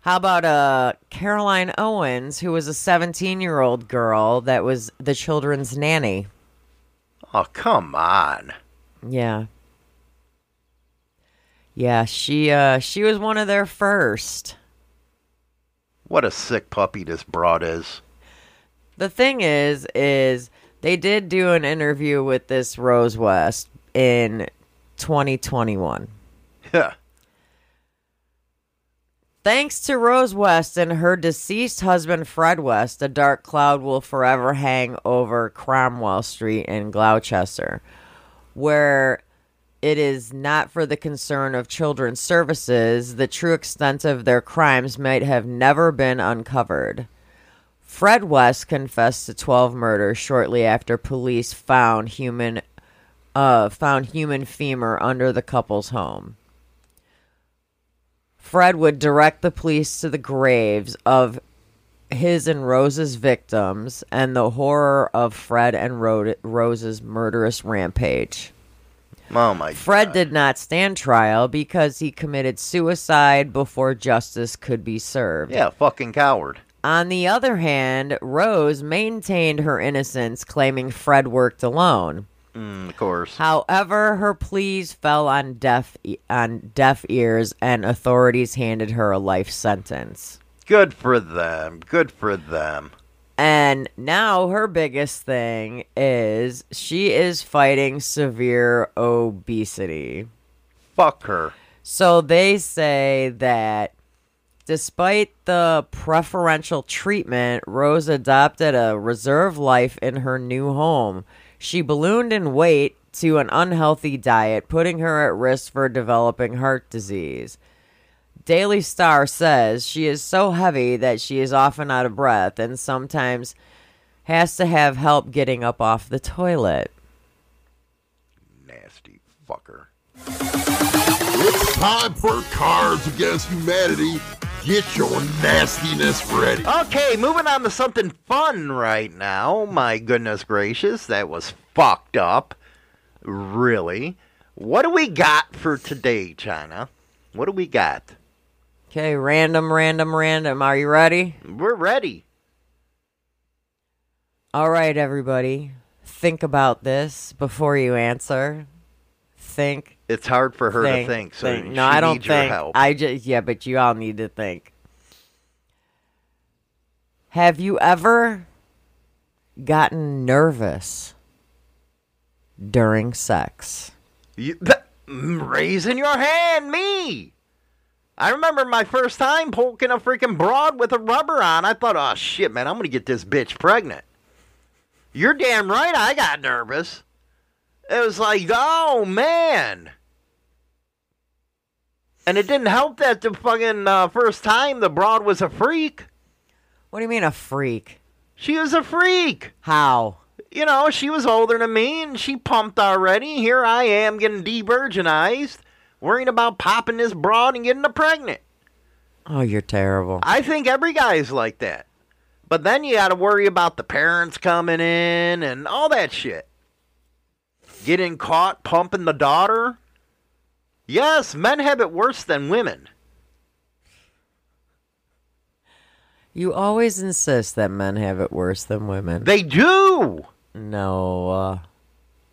How about uh Caroline Owens, who was a 17 year old girl that was the children's nanny? Oh, come on. Yeah. Yeah, she uh she was one of their first. What a sick puppy this broad is. The thing is is they did do an interview with this Rose West in 2021. Yeah. Thanks to Rose West and her deceased husband Fred West, a dark cloud will forever hang over Cromwell Street in Gloucester, where it is not for the concern of children's services, the true extent of their crimes might have never been uncovered. Fred West confessed to 12 murders shortly after police found human uh, found human femur under the couple's home. Fred would direct the police to the graves of his and Rose's victims and the horror of Fred and Ro- Rose's murderous rampage. Oh my Fred God. did not stand trial because he committed suicide before justice could be served. Yeah, fucking coward. On the other hand, Rose maintained her innocence, claiming Fred worked alone. Mm, of course. However, her pleas fell on deaf e- on deaf ears, and authorities handed her a life sentence. Good for them. Good for them. And now her biggest thing is she is fighting severe obesity. Fuck her. So they say that despite the preferential treatment, Rose adopted a reserve life in her new home. She ballooned in weight to an unhealthy diet, putting her at risk for developing heart disease. Daily Star says she is so heavy that she is often out of breath and sometimes has to have help getting up off the toilet. Nasty fucker. It's time for Cards Against Humanity. Get your nastiness ready. Okay, moving on to something fun right now. My goodness gracious, that was fucked up. Really? What do we got for today, China? What do we got? Okay, random, random, random. Are you ready? We're ready. All right, everybody. Think about this before you answer. Think. It's hard for her think, to think, so think. she No, I don't needs your think. help. I just yeah, but you all need to think. Have you ever gotten nervous during sex? You, th- mm, raising your hand, me. I remember my first time poking a freaking broad with a rubber on. I thought, oh shit, man, I'm gonna get this bitch pregnant. You're damn right. I got nervous. It was like, oh man. And it didn't help that the fucking uh, first time the broad was a freak. What do you mean a freak? She was a freak. How? You know, she was older than me and she pumped already. Here I am getting de-virginized, worrying about popping this broad and getting her pregnant. Oh, you're terrible. I think every guy's like that. But then you got to worry about the parents coming in and all that shit. Getting caught pumping the daughter. Yes, men have it worse than women. You always insist that men have it worse than women. They do. No. Uh,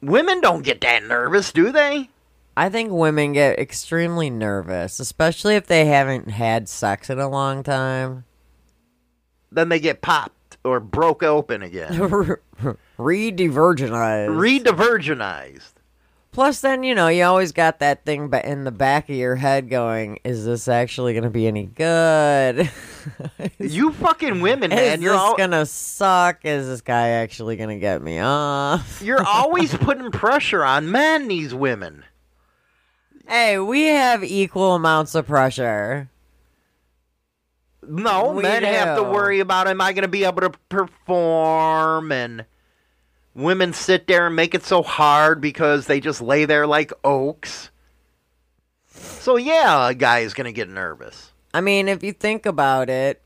Women don't get that nervous, do they? I think women get extremely nervous, especially if they haven't had sex in a long time. Then they get popped or broke open again. Re-divergenized. Re-divergenized. Plus, then you know you always got that thing ba- in the back of your head going, "Is this actually going to be any good? You fucking women, Is man. You're this all, gonna suck? Is this guy actually gonna get me off?" you're always putting pressure on men, these women. Hey, we have equal amounts of pressure. No, We men have to worry about am I going to be able to perform and women sit there and make it so hard because they just lay there like oaks. So yeah, a guy is going to get nervous. I mean, if you think about it,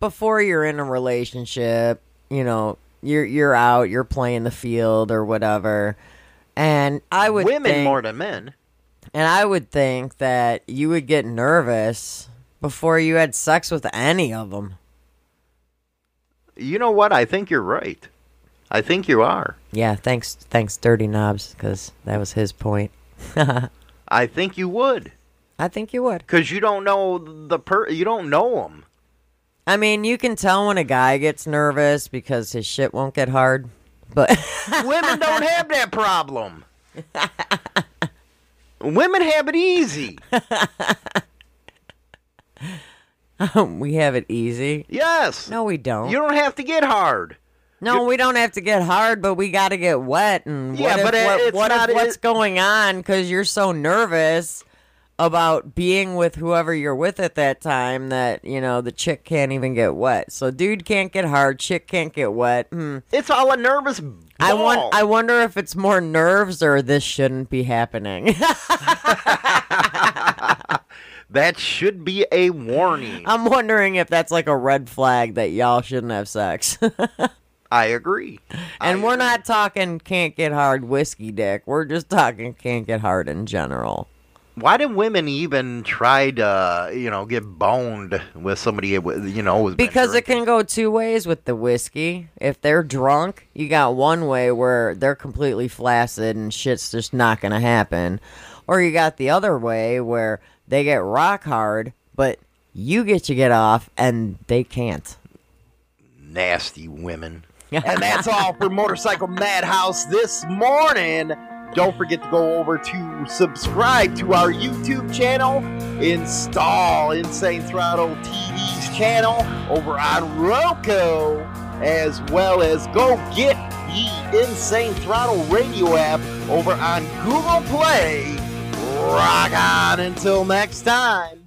before you're in a relationship, you know, you're you're out, you're playing the field or whatever, and I would women think, more than men. and I would think that you would get nervous before you had sex with any of them. You know what? I think you're right. I think you are. Yeah, thanks, thanks, Dirty Knobs, because that was his point. I think you would I think you would. because you don't know the per. You don't know them. I mean, you can tell when a guy gets nervous because his shit won't get hard, but Women don't have that problem. Women have it easy. we have it easy. Yes. No, we don't. You don't have to get hard. No, we don't have to get hard, but we got to get wet. And Yeah, if, but it- what, it's what not- if what's it- going on because you're so nervous about being with whoever you're with at that time that you know the chick can't even get wet. So dude can't get hard, chick can't get wet. Hmm. It's all a nervous I ball. want. I wonder if it's more nerves or this shouldn't be happening. that should be a warning. I'm wondering if that's like a red flag that y'all shouldn't have sex. I agree. and we're not talking can't get hard whiskey dick. We're just talking can't get hard in general. Why do women even try to, you know, get boned with somebody, you know, Because it can go two ways with the whiskey. If they're drunk, you got one way where they're completely flaccid and shit's just not going to happen. Or you got the other way where they get rock hard, but you get to get off and they can't. nasty women. and that's all for Motorcycle Madhouse this morning. Don't forget to go over to subscribe to our YouTube channel, install Insane Throttle TV's channel over on Roku, as well as go get the Insane Throttle radio app over on Google Play. Rock on until next time.